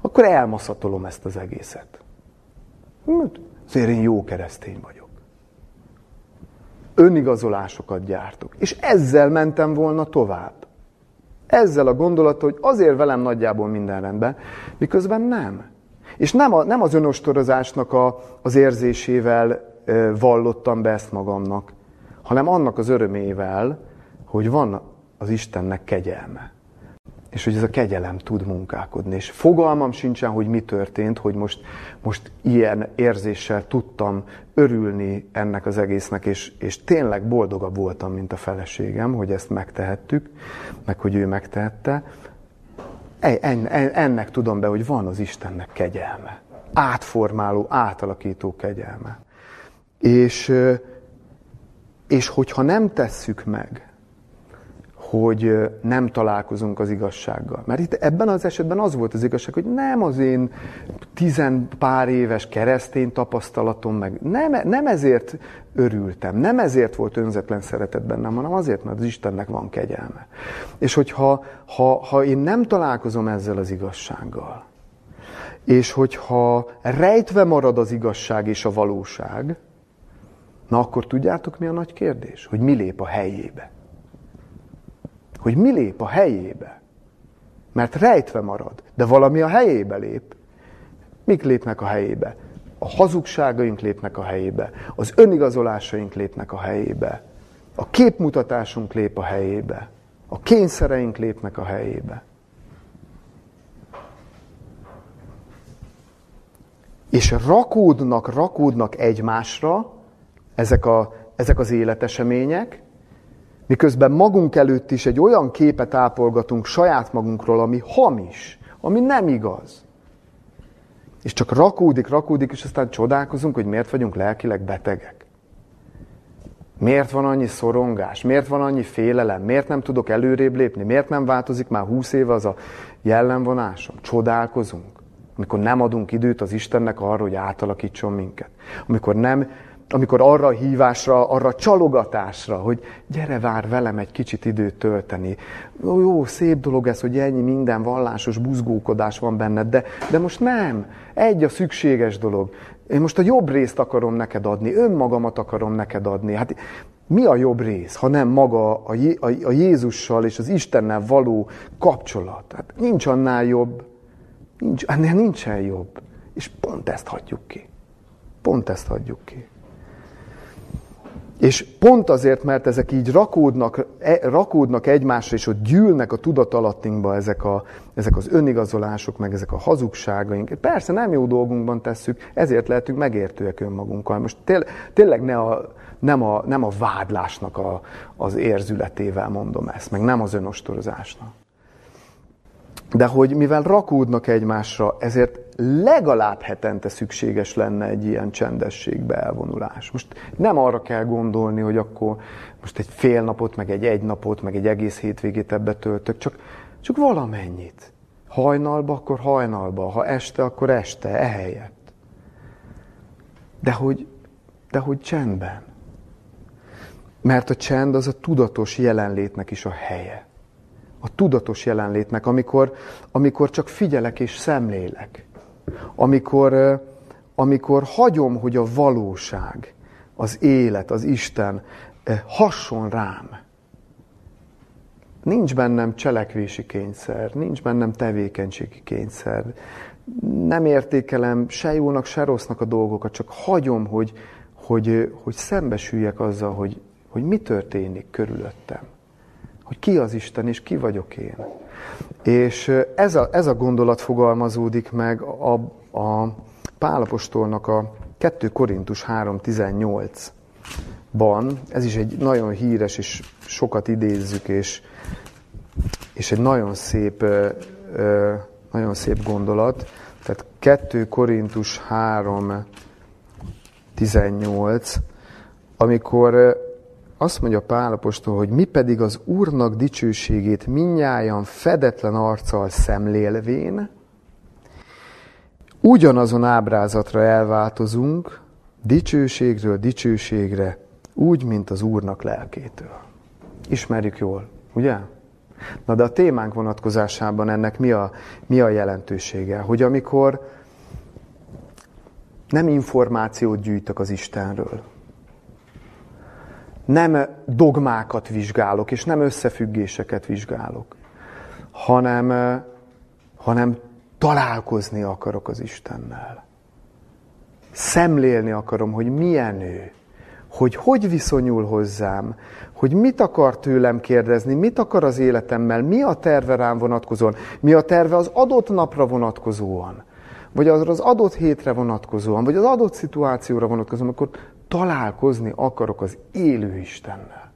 akkor elmaszatolom ezt az egészet. Azért én jó keresztény vagyok önigazolásokat gyártok. És ezzel mentem volna tovább. Ezzel a gondolattal, hogy azért velem nagyjából minden rendben, miközben nem. És nem, a, nem az önostorozásnak a, az érzésével e, vallottam be ezt magamnak, hanem annak az örömével, hogy van az Istennek kegyelme és hogy ez a kegyelem tud munkálkodni. És fogalmam sincsen, hogy mi történt, hogy most, most ilyen érzéssel tudtam örülni ennek az egésznek, és, és tényleg boldogabb voltam, mint a feleségem, hogy ezt megtehettük, meg hogy ő megtehette. Ennek tudom be, hogy van az Istennek kegyelme. Átformáló, átalakító kegyelme. És, és hogyha nem tesszük meg, hogy nem találkozunk az igazsággal. Mert itt ebben az esetben az volt az igazság, hogy nem az én tizen pár éves keresztény tapasztalatom, meg nem, nem ezért örültem, nem ezért volt önzetlen szeretet bennem, hanem azért, mert az Istennek van kegyelme. És hogyha ha, ha én nem találkozom ezzel az igazsággal, és hogyha rejtve marad az igazság és a valóság, na akkor tudjátok mi a nagy kérdés? Hogy mi lép a helyébe hogy mi lép a helyébe. Mert rejtve marad, de valami a helyébe lép. Mik lépnek a helyébe? A hazugságaink lépnek a helyébe, az önigazolásaink lépnek a helyébe, a képmutatásunk lép a helyébe, a kényszereink lépnek a helyébe. És rakódnak, rakódnak egymásra ezek, a, ezek az életesemények, Miközben magunk előtt is egy olyan képet ápolgatunk saját magunkról, ami hamis, ami nem igaz. És csak rakódik, rakódik, és aztán csodálkozunk, hogy miért vagyunk lelkileg betegek. Miért van annyi szorongás? Miért van annyi félelem? Miért nem tudok előrébb lépni? Miért nem változik már húsz éve az a jellemvonásom? Csodálkozunk. Amikor nem adunk időt az Istennek arra, hogy átalakítson minket. Amikor nem amikor arra a hívásra, arra a csalogatásra, hogy gyere, vár velem egy kicsit időt tölteni. Jó, jó, szép dolog ez, hogy ennyi minden vallásos buzgókodás van benned, de, de most nem. Egy a szükséges dolog. Én most a jobb részt akarom neked adni, önmagamat akarom neked adni. Hát mi a jobb rész, ha nem maga a, Jé- a Jézussal és az Istennel való kapcsolat? Hát nincs annál jobb. Nincs, ennél nincsen jobb. És pont ezt hagyjuk ki. Pont ezt hagyjuk ki. És pont azért, mert ezek így rakódnak, e, rakódnak egymásra, és ott gyűlnek a tudatalattinkba ezek, a, ezek az önigazolások, meg ezek a hazugságaink. Persze nem jó dolgunkban tesszük, ezért lehetünk megértőek önmagunkkal. Most tényleg ne a, nem, a, nem a vádlásnak a, az érzületével mondom ezt, meg nem az önostorozásnak. De hogy mivel rakódnak egymásra, ezért legalább hetente szükséges lenne egy ilyen csendességbe elvonulás. Most nem arra kell gondolni, hogy akkor most egy fél napot, meg egy egy napot, meg egy egész hétvégét ebbe töltök, csak, csak valamennyit. Hajnalba, akkor hajnalba, ha este, akkor este, ehelyett. De hogy, de hogy csendben. Mert a csend az a tudatos jelenlétnek is a helye a tudatos jelenlétnek, amikor, amikor csak figyelek és szemlélek. Amikor, amikor hagyom, hogy a valóság, az élet, az Isten hasson rám. Nincs bennem cselekvési kényszer, nincs bennem tevékenységi kényszer. Nem értékelem se jónak, se rossznak a dolgokat, csak hagyom, hogy, hogy, hogy szembesüljek azzal, hogy, hogy mi történik körülöttem. Hogy ki az Isten, és ki vagyok én. És ez a, ez a gondolat fogalmazódik meg a, a Pálapostolnak a 2 Korintus 3.18-ban. Ez is egy nagyon híres, és sokat idézzük, és, és egy nagyon szép, nagyon szép gondolat. Tehát 2 Korintus 3, 18, amikor azt mondja Pálapostól, hogy mi pedig az Úrnak dicsőségét minnyáján fedetlen arccal szemlélvén, ugyanazon ábrázatra elváltozunk, dicsőségről dicsőségre, úgy, mint az Úrnak lelkétől. Ismerjük jól, ugye? Na de a témánk vonatkozásában ennek mi a, mi a jelentősége? Hogy amikor nem információt gyűjtök az Istenről, nem dogmákat vizsgálok, és nem összefüggéseket vizsgálok, hanem, hanem találkozni akarok az Istennel. Szemlélni akarom, hogy milyen ő, hogy hogy viszonyul hozzám, hogy mit akar tőlem kérdezni, mit akar az életemmel, mi a terve rám vonatkozóan, mi a terve az adott napra vonatkozóan, vagy az adott hétre vonatkozóan, vagy az adott szituációra vonatkozóan, akkor találkozni akarok az élő Istennel.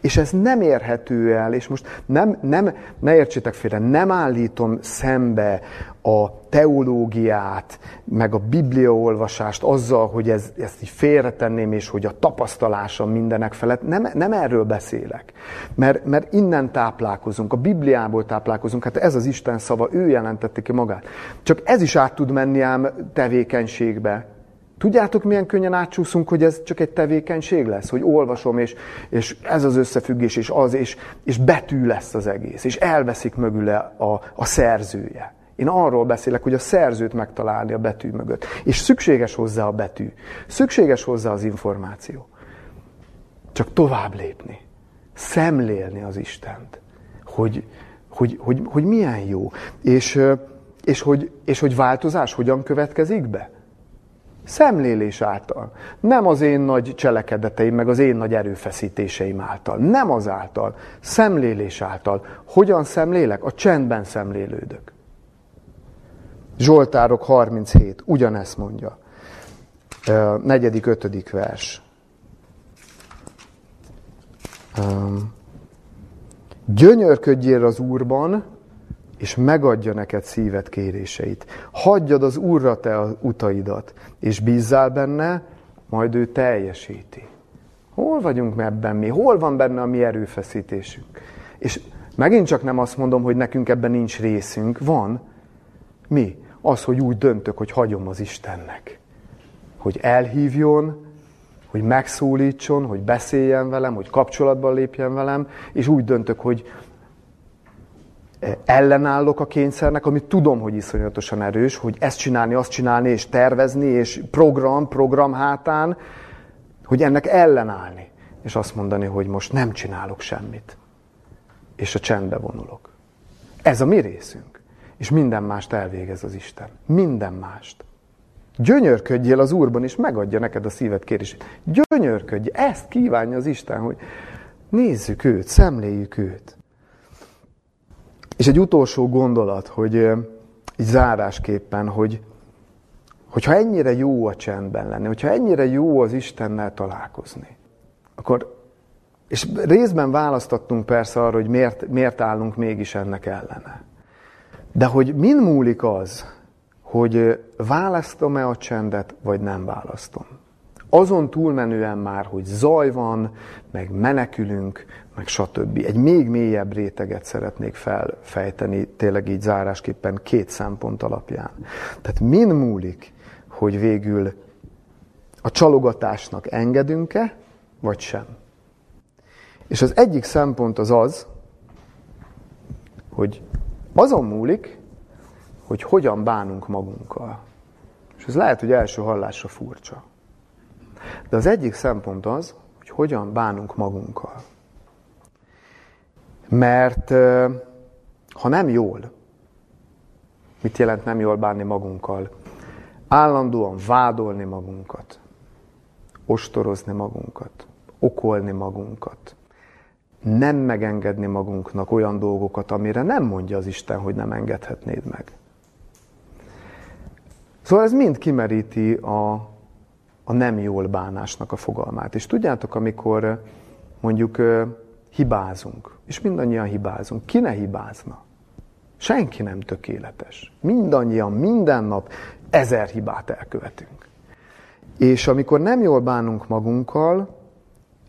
És ez nem érhető el, és most nem, nem, ne értsétek félre, nem állítom szembe a teológiát, meg a bibliaolvasást azzal, hogy ez, ezt így félretenném, és hogy a tapasztalásom mindenek felett. Nem, nem erről beszélek. Mert, mert innen táplálkozunk, a Bibliából táplálkozunk, hát ez az Isten szava, ő jelentette ki magát. Csak ez is át tud menni ám tevékenységbe, Tudjátok, milyen könnyen átsúszunk, hogy ez csak egy tevékenység lesz, hogy olvasom, és, és ez az összefüggés, és az, és, és betű lesz az egész, és elveszik mögüle a, a szerzője. Én arról beszélek, hogy a szerzőt megtalálni a betű mögött. És szükséges hozzá a betű. Szükséges hozzá az információ. Csak tovább lépni. Szemlélni az Istent. Hogy, hogy, hogy, hogy milyen jó. És, és, hogy, és hogy változás hogyan következik be? Szemlélés által. Nem az én nagy cselekedeteim, meg az én nagy erőfeszítéseim által. Nem az által. Szemlélés által. Hogyan szemlélek? A csendben szemlélődök. Zsoltárok 37, ugyanezt mondja. Negyedik, ötödik vers. Gyönyörködjél az Úrban, és megadja neked szíved kéréseit. Hagyjad az Úrra te az utaidat, és bízzál benne, majd ő teljesíti. Hol vagyunk ebben mi? Hol van benne a mi erőfeszítésünk? És megint csak nem azt mondom, hogy nekünk ebben nincs részünk. Van. Mi? Az, hogy úgy döntök, hogy hagyom az Istennek. Hogy elhívjon, hogy megszólítson, hogy beszéljen velem, hogy kapcsolatban lépjen velem, és úgy döntök, hogy ellenállok a kényszernek, amit tudom, hogy iszonyatosan erős, hogy ezt csinálni, azt csinálni, és tervezni, és program, program hátán, hogy ennek ellenállni, és azt mondani, hogy most nem csinálok semmit, és a csendbe vonulok. Ez a mi részünk. És minden mást elvégez az Isten. Minden mást. Gyönyörködjél az Úrban, és megadja neked a szíved kérését. Gyönyörködj, ezt kívánja az Isten, hogy nézzük őt, szemléljük őt. És egy utolsó gondolat, hogy így zárásképpen, hogy hogyha ennyire jó a csendben lenni, hogyha ennyire jó az Istennel találkozni, akkor, és részben választottunk persze arra, hogy miért, miért állunk mégis ennek ellene. De hogy min múlik az, hogy választom-e a csendet, vagy nem választom. Azon túlmenően már, hogy zaj van, meg menekülünk, meg stb. Egy még mélyebb réteget szeretnék felfejteni, tényleg így zárásképpen két szempont alapján. Tehát min múlik, hogy végül a csalogatásnak engedünk-e, vagy sem. És az egyik szempont az az, hogy azon múlik, hogy hogyan bánunk magunkkal. És ez lehet, hogy első hallásra furcsa. De az egyik szempont az, hogy hogyan bánunk magunkkal. Mert ha nem jól, mit jelent nem jól bánni magunkkal? Állandóan vádolni magunkat, ostorozni magunkat, okolni magunkat. Nem megengedni magunknak olyan dolgokat, amire nem mondja az Isten, hogy nem engedhetnéd meg. Szóval ez mind kimeríti a, a nem jól bánásnak a fogalmát. És tudjátok, amikor mondjuk hibázunk, és mindannyian hibázunk, ki ne hibázna? Senki nem tökéletes. Mindannyian, minden nap ezer hibát elkövetünk. És amikor nem jól bánunk magunkkal,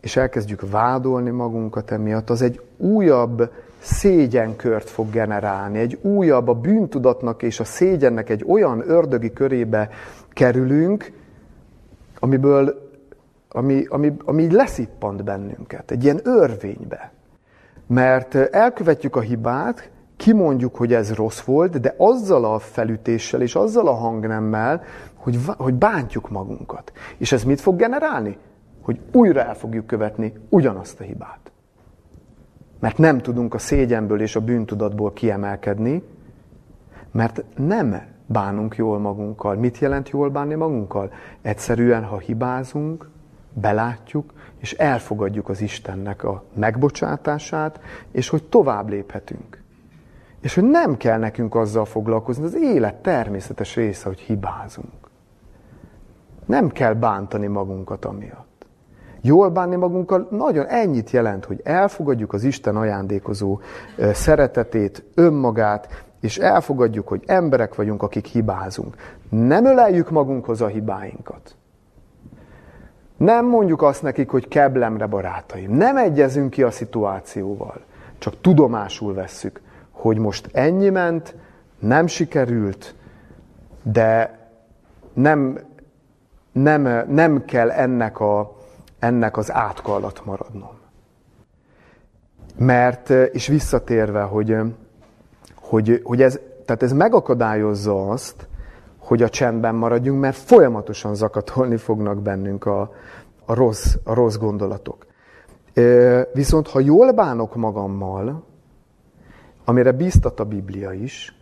és elkezdjük vádolni magunkat emiatt, az egy újabb szégyenkört fog generálni, egy újabb a bűntudatnak és a szégyennek egy olyan ördögi körébe kerülünk, amiből, ami, ami, ami leszippant bennünket, egy ilyen örvénybe. Mert elkövetjük a hibát, kimondjuk, hogy ez rossz volt, de azzal a felütéssel és azzal a hangnemmel, hogy, hogy bántjuk magunkat. És ez mit fog generálni? Hogy újra el fogjuk követni ugyanazt a hibát. Mert nem tudunk a szégyenből és a bűntudatból kiemelkedni, mert nem bánunk jól magunkkal. Mit jelent jól bánni magunkkal? Egyszerűen, ha hibázunk, belátjuk, és elfogadjuk az Istennek a megbocsátását, és hogy tovább léphetünk. És hogy nem kell nekünk azzal foglalkozni, az élet természetes része, hogy hibázunk. Nem kell bántani magunkat amiatt. Jól bánni magunkkal nagyon ennyit jelent, hogy elfogadjuk az Isten ajándékozó szeretetét, önmagát, és elfogadjuk, hogy emberek vagyunk, akik hibázunk. Nem öleljük magunkhoz a hibáinkat. Nem mondjuk azt nekik, hogy keblemre barátaim. Nem egyezünk ki a szituációval. Csak tudomásul vesszük, hogy most ennyi ment, nem sikerült, de nem, nem, nem kell ennek, a, ennek az átka alatt maradnom. Mert, és visszatérve, hogy, hogy, hogy ez, tehát ez megakadályozza azt, hogy a csendben maradjunk, mert folyamatosan zakatolni fognak bennünk a, a, rossz, a rossz gondolatok. Viszont ha jól bánok magammal, amire bíztat a Biblia is,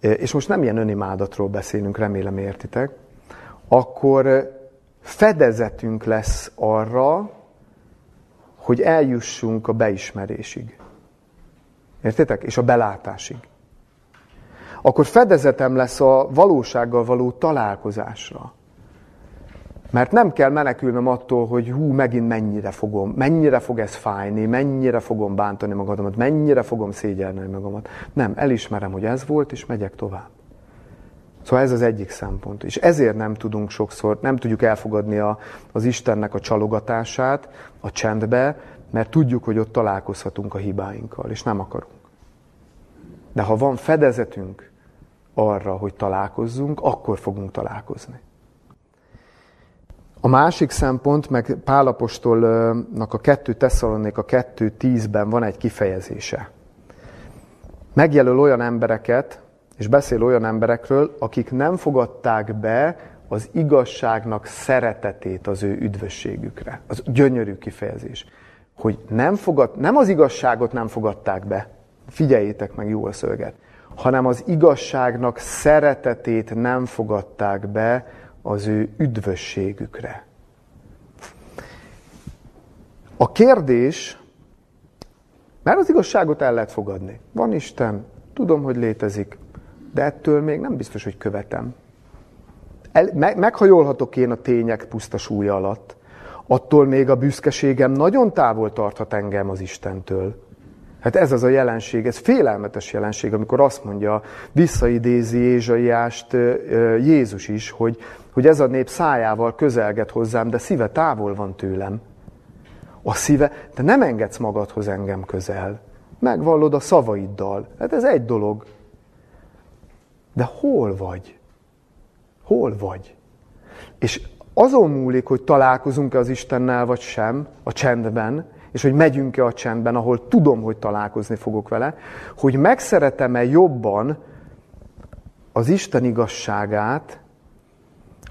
és most nem ilyen önimádatról beszélünk, remélem értitek, akkor fedezetünk lesz arra, hogy eljussunk a beismerésig. Értitek? És a belátásig. Akkor fedezetem lesz a valósággal való találkozásra. Mert nem kell menekülnöm attól, hogy hú, megint mennyire fogom, mennyire fog ez fájni, mennyire fogom bántani magamat, mennyire fogom szégyelni magamat. Nem, elismerem, hogy ez volt, és megyek tovább. Szóval ez az egyik szempont. És ezért nem tudunk sokszor, nem tudjuk elfogadni a, az Istennek a csalogatását a csendbe, mert tudjuk, hogy ott találkozhatunk a hibáinkkal, és nem akarunk. De ha van fedezetünk arra, hogy találkozzunk, akkor fogunk találkozni. A másik szempont, meg Pálapostolnak a 2 Tesszalonik a 2.10-ben van egy kifejezése. Megjelöl olyan embereket, és beszél olyan emberekről, akik nem fogadták be az igazságnak szeretetét az ő üdvösségükre. Az gyönyörű kifejezés. Hogy nem, fogad, nem az igazságot nem fogadták be, figyeljétek meg jól a szöveget, hanem az igazságnak szeretetét nem fogadták be az ő üdvösségükre. A kérdés, mert az igazságot el lehet fogadni. Van Isten, tudom, hogy létezik, de ettől még nem biztos, hogy követem. El, meg, meghajolhatok én a tények puszta súlya alatt. Attól még a büszkeségem nagyon távol tarthat engem az Istentől. Hát ez az a jelenség, ez félelmetes jelenség, amikor azt mondja, visszaidézi Ézsaiást Jézus is, hogy, hogy ez a nép szájával közelget hozzám, de szíve távol van tőlem. A szíve, te nem engedsz magadhoz engem közel. Megvallod a szavaiddal. Hát ez egy dolog. De hol vagy? Hol vagy? És azon múlik, hogy találkozunk-e az Istennel, vagy sem, a csendben, és hogy megyünk-e a csendben, ahol tudom, hogy találkozni fogok vele, hogy megszeretem-e jobban az Isten igazságát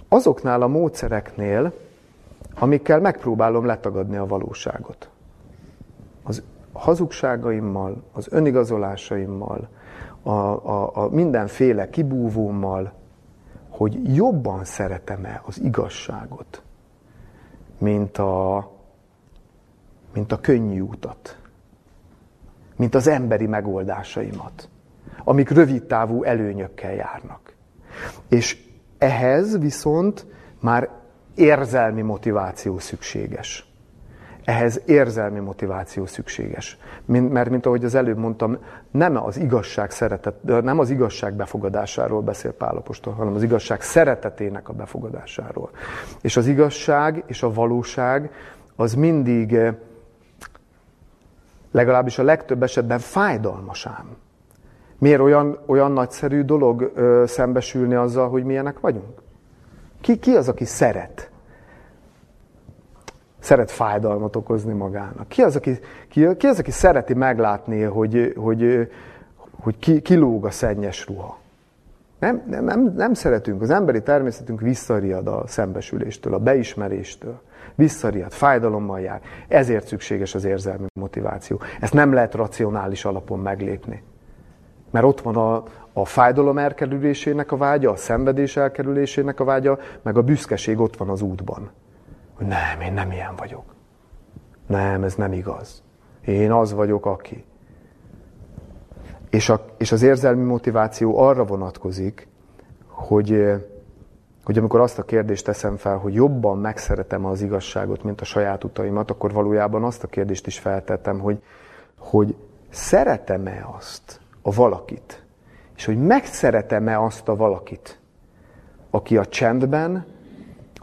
azoknál a módszereknél, amikkel megpróbálom letagadni a valóságot. Az hazugságaimmal, az önigazolásaimmal, a, a, a mindenféle kibúvómmal, hogy jobban szeretem-e az igazságot, mint a, mint a könnyű utat, mint az emberi megoldásaimat, amik rövid távú előnyökkel járnak. És ehhez viszont már érzelmi motiváció szükséges. Ehhez érzelmi motiváció szükséges. Mert, mint ahogy az előbb mondtam, nem az igazság szeretet, nem az igazság befogadásáról beszél Pálapostól, hanem az igazság szeretetének a befogadásáról. És az igazság és a valóság az mindig, legalábbis a legtöbb esetben fájdalmas ám. Miért olyan, olyan nagyszerű dolog ö, szembesülni azzal, hogy milyenek vagyunk? Ki, ki az, aki szeret? Szeret fájdalmat okozni magának. Ki az, aki, ki, ki az, aki szereti meglátni, hogy, hogy, hogy ki, kilóg a szennyes ruha? Nem, nem, nem, nem szeretünk. Az emberi természetünk visszariad a szembesüléstől, a beismeréstől. Visszariad, fájdalommal jár. Ezért szükséges az érzelmi motiváció. Ezt nem lehet racionális alapon meglépni. Mert ott van a, a fájdalom elkerülésének a vágya, a szenvedés elkerülésének a vágya, meg a büszkeség ott van az útban. Hogy nem, én nem ilyen vagyok. Nem, ez nem igaz. Én az vagyok, aki. És, a, és az érzelmi motiváció arra vonatkozik, hogy, hogy amikor azt a kérdést teszem fel, hogy jobban megszeretem az igazságot, mint a saját utaimat, akkor valójában azt a kérdést is feltettem, hogy, hogy szeretem-e azt a valakit, és hogy megszeretem-e azt a valakit, aki a csendben,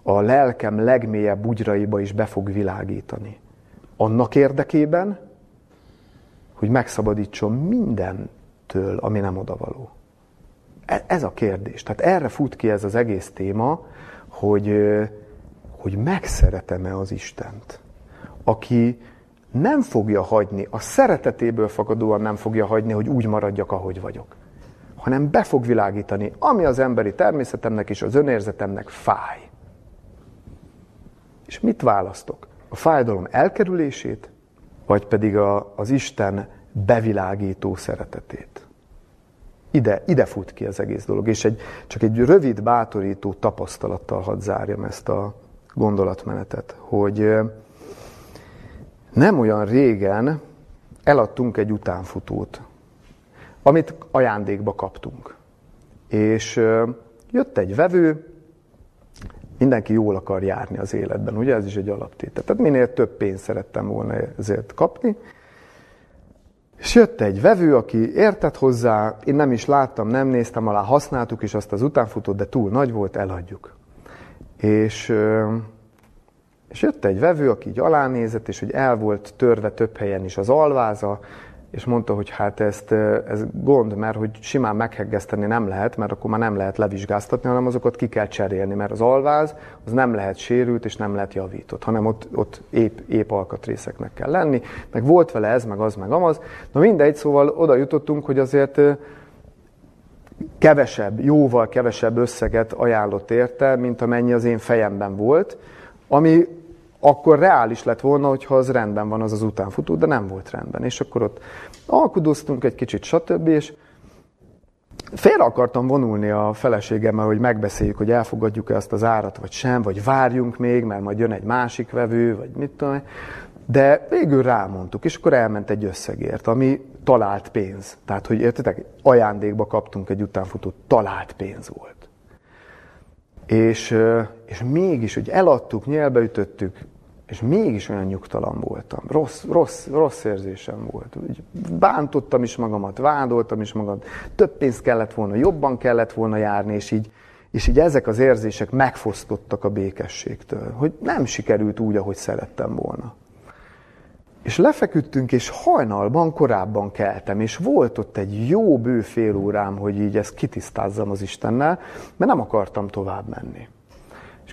a lelkem legmélyebb bugyraiba is be fog világítani. Annak érdekében, hogy megszabadítson mindentől, ami nem odavaló. E, ez a kérdés. Tehát erre fut ki ez az egész téma, hogy, hogy megszeretem-e az Istent, aki nem fogja hagyni, a szeretetéből fakadóan nem fogja hagyni, hogy úgy maradjak, ahogy vagyok hanem be fog világítani, ami az emberi természetemnek és az önérzetemnek fáj. És mit választok? A fájdalom elkerülését, vagy pedig a, az Isten bevilágító szeretetét? Ide, ide fut ki az egész dolog, és egy, csak egy rövid, bátorító tapasztalattal hadd zárjam ezt a gondolatmenetet, hogy nem olyan régen eladtunk egy utánfutót amit ajándékba kaptunk. És jött egy vevő, mindenki jól akar járni az életben, ugye ez is egy alaptétel. Tehát minél több pénzt szerettem volna ezért kapni. És jött egy vevő, aki értett hozzá, én nem is láttam, nem néztem alá, használtuk is azt az utánfutót, de túl nagy volt, eladjuk. És, és jött egy vevő, aki így alánézett, és hogy el volt törve több helyen is az alváza, és mondta, hogy hát ezt, ez gond, mert hogy simán megheggeszteni nem lehet, mert akkor már nem lehet levizsgáztatni, hanem azokat ki kell cserélni, mert az alváz az nem lehet sérült és nem lehet javított, hanem ott, ott épp, épp alkatrészeknek kell lenni, meg volt vele ez, meg az, meg amaz. Na mindegy, szóval oda jutottunk, hogy azért kevesebb, jóval kevesebb összeget ajánlott érte, mint amennyi az én fejemben volt, ami akkor reális lett volna, hogyha az rendben van az az utánfutó, de nem volt rendben. És akkor ott alkudoztunk egy kicsit, stb. És félre akartam vonulni a feleségemmel, hogy megbeszéljük, hogy elfogadjuk-e ezt az árat, vagy sem, vagy várjunk még, mert majd jön egy másik vevő, vagy mit tudom. De végül rámondtuk, és akkor elment egy összegért, ami talált pénz. Tehát, hogy értitek, ajándékba kaptunk egy utánfutót, talált pénz volt. És, és mégis, hogy eladtuk, nyelbe ütöttük, és mégis olyan nyugtalan voltam. Rossz, rossz, rossz érzésem volt. Úgy bántottam is magamat, vádoltam is magamat. Több pénzt kellett volna, jobban kellett volna járni, és így, és így ezek az érzések megfosztottak a békességtől. Hogy nem sikerült úgy, ahogy szerettem volna. És lefeküdtünk, és hajnalban korábban keltem, és volt ott egy jó bő fél órám, hogy így ezt kitisztázzam az Istennel, mert nem akartam tovább menni.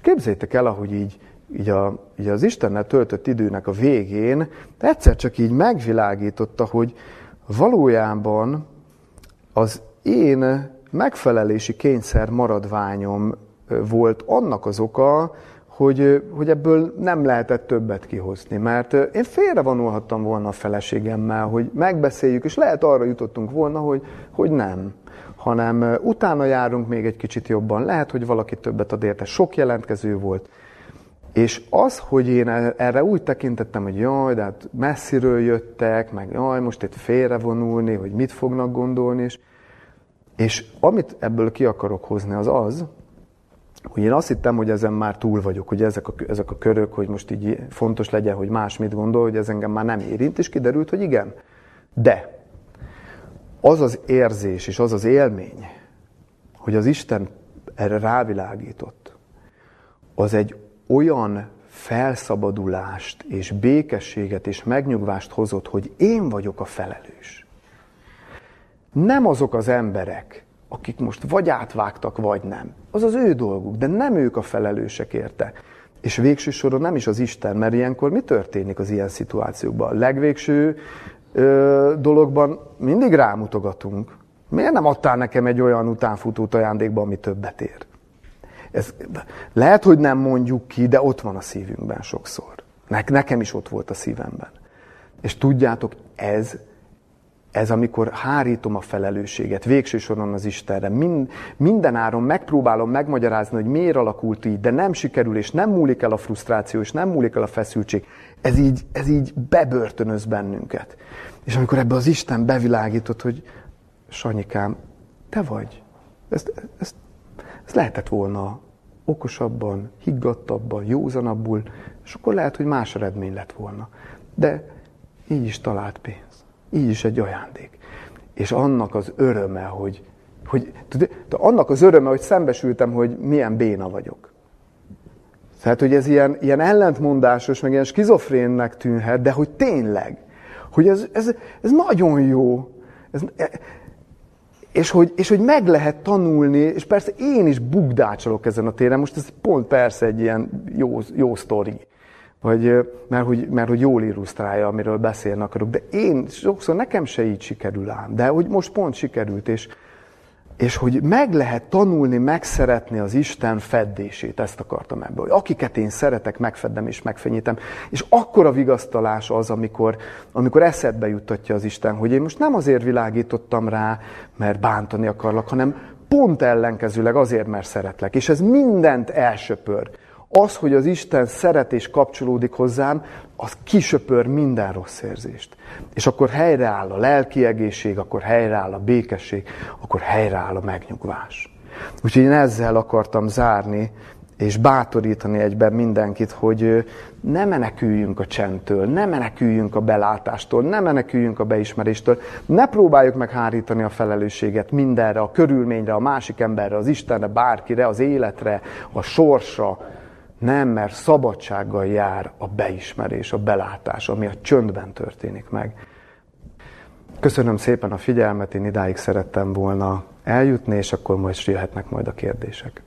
És képzeljétek el, ahogy így, így, a, így az Istennel töltött időnek a végén, egyszer csak így megvilágította, hogy valójában az én megfelelési kényszer maradványom volt annak az oka, hogy, hogy ebből nem lehetett többet kihozni. Mert én félrevonulhattam volna a feleségemmel, hogy megbeszéljük, és lehet arra jutottunk volna, hogy, hogy nem. Hanem utána járunk még egy kicsit jobban. Lehet, hogy valaki többet ad érte. Sok jelentkező volt. És az, hogy én e- erre úgy tekintettem, hogy jaj, de hát messziről jöttek, meg jaj, most itt félrevonulni, hogy mit fognak gondolni, és, és amit ebből ki akarok hozni, az az, hogy én azt hittem, hogy ezen már túl vagyok, hogy ezek a, ezek a körök, hogy most így fontos legyen, hogy más mit gondol, hogy ez engem már nem érint, és kiderült, hogy igen. De az az érzés és az az élmény, hogy az Isten erre rávilágított, az egy olyan felszabadulást és békességet és megnyugvást hozott, hogy én vagyok a felelős. Nem azok az emberek, akik most vagy átvágtak, vagy nem. Az az ő dolguk, de nem ők a felelősek érte. És végső soron nem is az Isten, mert ilyenkor mi történik az ilyen szituációkban? A legvégső ö, dologban mindig rámutogatunk. Miért nem adtál nekem egy olyan utánfutót ajándékba, ami többet ér? Ez, lehet, hogy nem mondjuk ki, de ott van a szívünkben sokszor. Ne, nekem is ott volt a szívemben. És tudjátok, ez, ez amikor hárítom a felelősséget, végső soron az Istenre, mind, minden áron megpróbálom megmagyarázni, hogy miért alakult így, de nem sikerül, és nem múlik el a frusztráció, és nem múlik el a feszültség. Ez így, ez így bebörtönöz bennünket. És amikor ebbe az Isten bevilágított, hogy Sanyikám, te vagy. Ezt, ezt, ezt lehetett volna okosabban, higgadtabban, józanabbul, és akkor lehet, hogy más eredmény lett volna. De így is talált pénz. Így is egy ajándék. És annak az öröme, hogy, hogy tudod, annak az öröme, hogy szembesültem, hogy milyen béna vagyok. Tehát, hogy ez ilyen, ilyen ellentmondásos, meg ilyen skizofrénnek tűnhet, de hogy tényleg, hogy ez, ez, ez nagyon jó. Ez, és hogy, és hogy meg lehet tanulni, és persze én is bugdácsolok ezen a téren, most ez pont persze egy ilyen jó, jó sztori, vagy, mert, hogy, mert hogy jól illusztrálja, amiről beszélni akarok, de én sokszor nekem se így sikerül ám, de hogy most pont sikerült, és, és hogy meg lehet tanulni, megszeretni az Isten feddését, ezt akartam ebből. Hogy akiket én szeretek, megfeddem és megfenyítem. És akkor a vigasztalás az, amikor, amikor eszedbe juttatja az Isten, hogy én most nem azért világítottam rá, mert bántani akarlak, hanem pont ellenkezőleg azért, mert szeretlek. És ez mindent elsöpör. Az, hogy az Isten szeret és kapcsolódik hozzám, az kisöpör minden rossz érzést. És akkor helyreáll a lelki egészség, akkor helyreáll a békesség, akkor helyreáll a megnyugvás. Úgyhogy én ezzel akartam zárni, és bátorítani egyben mindenkit, hogy ne meneküljünk a csendtől, ne meneküljünk a belátástól, ne meneküljünk a beismeréstől, ne próbáljuk meghárítani a felelősséget mindenre, a körülményre, a másik emberre, az Istenre, bárkire, az életre, a sorsra, nem, mert szabadsággal jár a beismerés, a belátás, ami a csöndben történik meg. Köszönöm szépen a figyelmet, én idáig szerettem volna eljutni, és akkor most jöhetnek majd a kérdések.